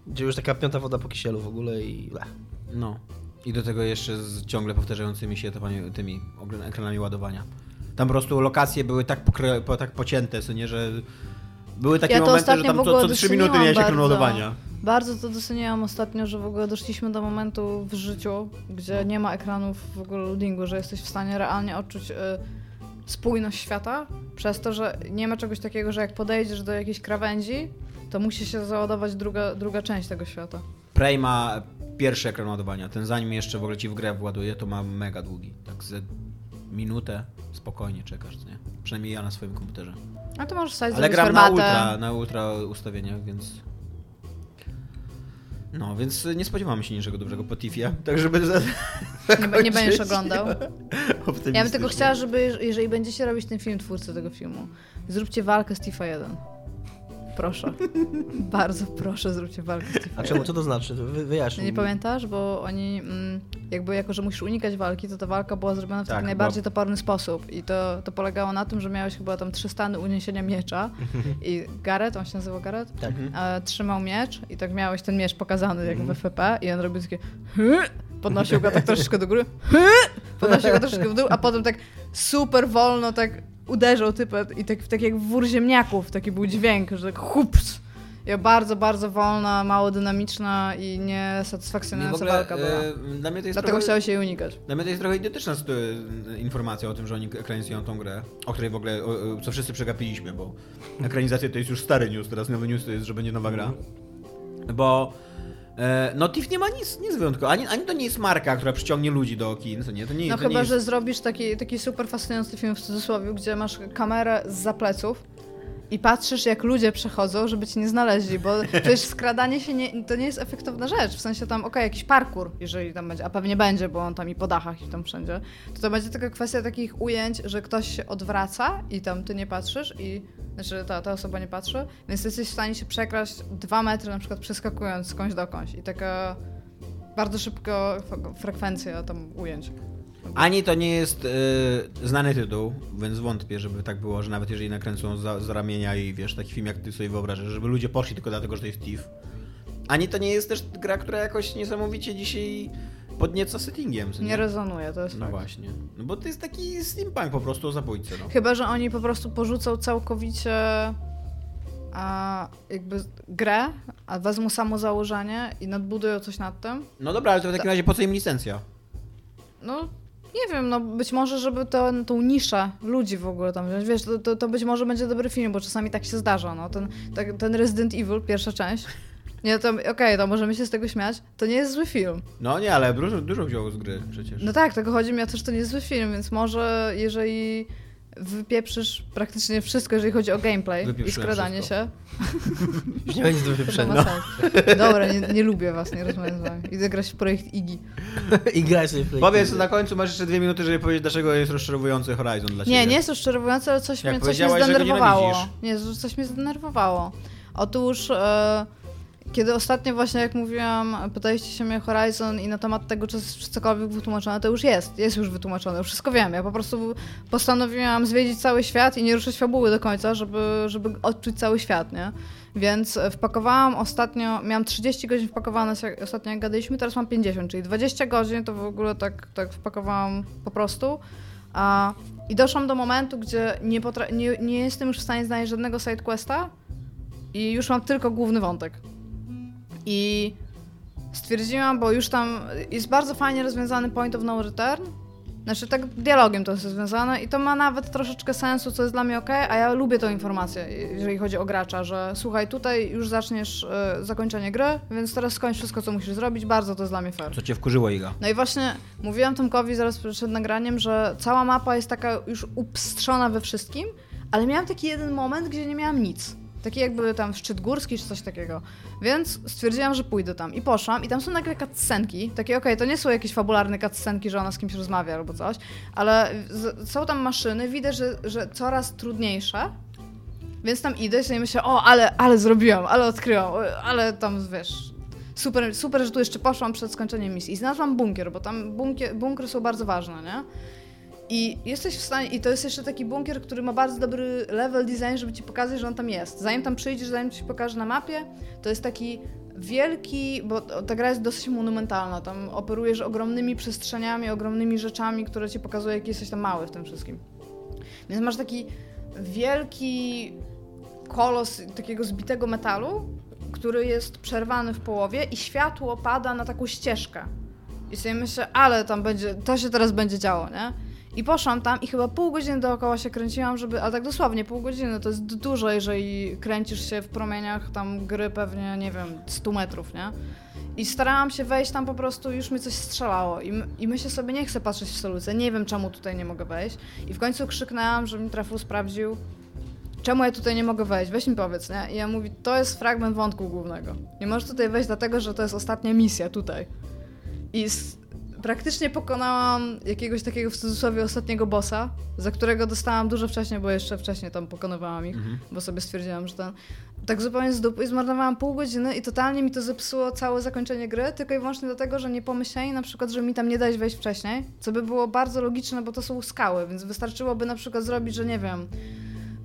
Gdzie już taka piąta woda po kisielu w ogóle i... No. I do tego jeszcze z ciągle powtarzającymi się tymi, tymi ekranami ładowania. Tam po prostu lokacje były tak, pokre, po, tak pocięte, co nie, że były takie Ja momenty, że tam co, co 3 minuty miałeś ekran ładowania. Bardzo to doceniałam ostatnio, że w ogóle doszliśmy do momentu w życiu, gdzie nie ma ekranów w ogóle loadingu, że jesteś w stanie realnie odczuć y, spójność świata, przez to, że nie ma czegoś takiego, że jak podejdziesz do jakiejś krawędzi, to musi się załadować druga, druga część tego świata. Prey ma pierwszy ekran ładowania. Ten zanim jeszcze w ogóle ci w grę właduje, to ma mega długi. Tak ze minutę spokojnie czekasz, nie? Przynajmniej ja na swoim komputerze. A to możesz wstać Ale gram na herbatę. ultra, na ultra ustawieniach, więc... No, więc nie spodziewamy się niczego dobrego po Tiffie, tak żeby... Za... Nie, nie będziesz oglądał. Ja bym tylko chciała, żeby jeż- jeżeli będziecie robić ten film, twórcy tego filmu, zróbcie walkę z Tifa 1. Proszę. Bardzo proszę, zróbcie walkę z A czemu? Co to znaczy? Wy, wyjaśnij. Nie mi. pamiętasz? Bo oni mm, jakby jako, że musisz unikać walki, to ta walka była zrobiona w Tak, taki najbardziej toporny sposób. I to, to polegało na tym, że miałeś chyba tam trzy stany uniesienia miecza i Gareth, on się nazywał Gareth, Tak. e, trzymał miecz i tak miałeś ten miecz pokazany jak w Mhm. FFP i on robił takie podnosił go tak troszeczkę do góry, podnosił go troszeczkę w dół, a potem tak super wolno tak uderzał typet i tak, tak jak wór ziemniaków, taki był dźwięk, że tak hups. I bardzo, bardzo wolna, mało dynamiczna i Nie, niesatysfakcjonująca walka była. e, dla mnie to jest Dlatego trochę... chciałeś jej unikać. Dla mnie to jest trochę idiotyczna informacja o tym, że oni ekranizują tą grę, o której w ogóle, o, co wszyscy przegapiliśmy, bo ekranizacja to jest już stary news, teraz nowy news to jest, że będzie nowa gra. Bo e, no TIFF nie ma nic, nic wyjątkowego, ani, ani to nie jest marka, która przyciągnie ludzi do kin, co nie, to nie, No to chyba, nie jest... że zrobisz taki, taki super fascynujący film w cudzysłowie, gdzie masz kamerę z pleców i patrzysz, jak ludzie przechodzą, żeby cię nie znaleźli, bo przecież skradanie się nie, to nie jest efektowna rzecz. W sensie tam, okej, jakiś parkour, jeżeli tam będzie, a pewnie będzie, bo on tam i po dachach i tam wszędzie, to to będzie tylko kwestia takich ujęć, że ktoś się odwraca i tam ty nie patrzysz i znaczy ta, ta osoba nie patrzy, więc jesteś w stanie się przekraść dwa metry na przykład przeskakując skądś dokądś i taka bardzo szybko frekwencja tam ujęć. Ani to nie jest e, znany tytuł, więc wątpię, żeby tak było, że nawet jeżeli nakręcą za, za ramienia i wiesz, taki film jak ty sobie wyobrażasz, żeby ludzie poszli tylko dlatego, że to jest TIFF. Ani to nie jest też gra, która jakoś niesamowicie dzisiaj podnieca settingiem. co Nie rezonuje, to jest No fakt. właśnie. No bo to jest taki steampunk po prostu o zabójcy, no. Chyba, że oni po prostu porzucą całkowicie a, jakby grę, a wezmą samo założenie i nadbudują coś nad tym. No dobra, ale to w takim razie po co im licencja? No, nie wiem, no być może, żeby to, tą niszę ludzi w ogóle tam wziąć. Wiesz, to, to, to być może będzie dobry film, bo czasami tak się zdarza, no. Ten, tak, ten Resident Evil, pierwsza część, nie, to okej, to możemy się z tego śmiać, to nie jest zły film. No nie, ale dużo, dużo wziął z gry przecież. No tak, tego chodzi mi o to, że to nie jest zły film, więc może jeżeli wypieprzysz praktycznie wszystko, jeżeli chodzi o gameplay i skradanie wszystko. się. Już nie będzie do ma sens. Dobra, nie, nie lubię was, nie rozmawiam z wami. Idę grać w projekt Iggy. I sobie w Play Powiedz Kings. na końcu, masz jeszcze dwie minuty, żeby powiedzieć, dlaczego jest rozczarowujący Horizon dla ciebie. Nie, nie jest rozczarowujące, ale coś, Jak mnie, coś mnie powiedziałaś, że go zdenerwowało. Nie, coś mnie zdenerwowało. Otóż e, kiedy ostatnio właśnie, jak mówiłam, pytaliście się mnie Horizon i na temat tego, czy cokolwiek wytłumaczone, to już jest. Jest już wytłumaczone, już wszystko wiem. Ja po prostu postanowiłam zwiedzić cały świat i nie ruszyć fabuły do końca, żeby, żeby odczuć cały świat, nie? Więc wpakowałam ostatnio, miałam 30 godzin wpakowane, ostatnio jak gadaliśmy, teraz mam 50, czyli 20 godzin to w ogóle tak, tak wpakowałam po prostu. A, I doszłam do momentu, gdzie nie, nie, nie jestem już w stanie znaleźć żadnego sidequesta i już mam tylko główny wątek. I stwierdziłam, bo już tam jest bardzo fajnie rozwiązany point of no return. Znaczy, tak dialogiem to jest związane i to ma nawet troszeczkę sensu, co jest dla mnie ok, a ja lubię tą informację, jeżeli chodzi o gracza, że słuchaj, tutaj już zaczniesz y, zakończenie gry, więc teraz skończ wszystko, co musisz zrobić, bardzo to jest dla mnie fair. Co cię wkurzyło, Iga? No i właśnie mówiłam Tomkowi zaraz przed nagraniem, że cała mapa jest taka już upstrzona we wszystkim, ale miałam taki jeden moment, gdzie nie miałam nic. Taki jakby tam szczyt górski czy coś takiego. Więc stwierdziłam, że pójdę tam. I poszłam i tam są nagle cutscenki. Takie, okej, okay, to nie są jakieś fabularne cutscenki, że ona z kimś rozmawia albo coś, ale z, są tam maszyny, widać, że, że coraz trudniejsze. Więc tam idę i myślę, o, ale, ale zrobiłam, ale odkryłam, ale tam, wiesz, super, super, że tu jeszcze poszłam przed skończeniem misji. I znalazłam bunkier, bo tam bunkier, bunkry są bardzo ważne, nie? I jesteś w stanie, i to jest jeszcze taki bunkier, który ma bardzo dobry level design, żeby ci pokazać, że on tam jest. Zanim tam przyjdziesz, zanim ci pokaże na mapie, to jest taki wielki, bo ta gra jest dosyć monumentalna, tam operujesz ogromnymi przestrzeniami, ogromnymi rzeczami, które ci pokazują, jaki jesteś tam mały w tym wszystkim. Więc masz taki wielki kolos takiego zbitego metalu, który jest przerwany w połowie i światło pada na taką ścieżkę. I sobie myślę, ale tam będzie, to się teraz będzie działo, nie? I poszłam tam i chyba pół godziny dookoła się kręciłam, żeby, ale tak dosłownie pół godziny, to jest dużo, jeżeli kręcisz się w promieniach tam gry pewnie, nie wiem, 100 metrów, nie? I starałam się wejść tam po prostu, już mi coś strzelało i, i myślę sobie, nie chcę patrzeć w solucję, nie wiem czemu tutaj nie mogę wejść. I w końcu krzyknęłam, żeby mi trafił sprawdził, czemu ja tutaj nie mogę wejść, weź mi powiedz, nie? I ja mówi, to jest fragment wątku głównego. Nie możesz tutaj wejść dlatego, że to jest ostatnia misja tutaj. I praktycznie pokonałam jakiegoś takiego w cudzysłowie ostatniego bossa, za którego dostałam dużo wcześniej, bo jeszcze wcześniej tam pokonywałam ich, mhm. bo sobie stwierdziłam, że ten... Tak zupełnie z dupy i zmarnowałam pół godziny i totalnie mi to zepsuło całe zakończenie gry, tylko i wyłącznie dlatego, że nie pomyśleli na przykład, że mi tam nie dać wejść wcześniej, co by było bardzo logiczne, bo to są skały, więc wystarczyłoby na przykład zrobić, że nie wiem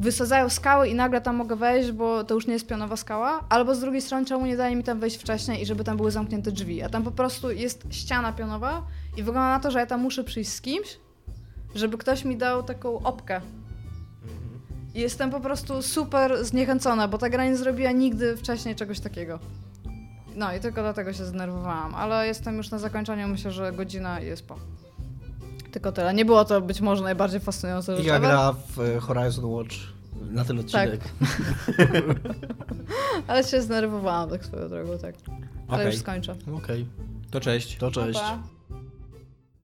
wysadzają skały i nagle tam mogę wejść, bo to już nie jest pionowa skała, albo z drugiej strony czemu nie dali mi tam wejść wcześniej i żeby tam były zamknięte drzwi, a tam po prostu jest ściana pionowa i wygląda na to, że ja tam muszę przyjść z kimś, żeby ktoś mi dał taką opkę. I jestem po prostu super zniechęcona, bo ta gra nie zrobiła nigdy wcześniej czegoś takiego. No i tylko dlatego się zdenerwowałam, ale jestem już na zakończeniu, myślę, że godzina jest po. Tylko tyle. Nie było to być może najbardziej fascynujące rzecz. Ja gra w e, Horizon Watch na ten odcinek. Tak. Ale się zdenerwowałam tak swoją drogą, tak. Ale okay. już skończę. Okej. Okay. To cześć. To cześć. Pa, pa.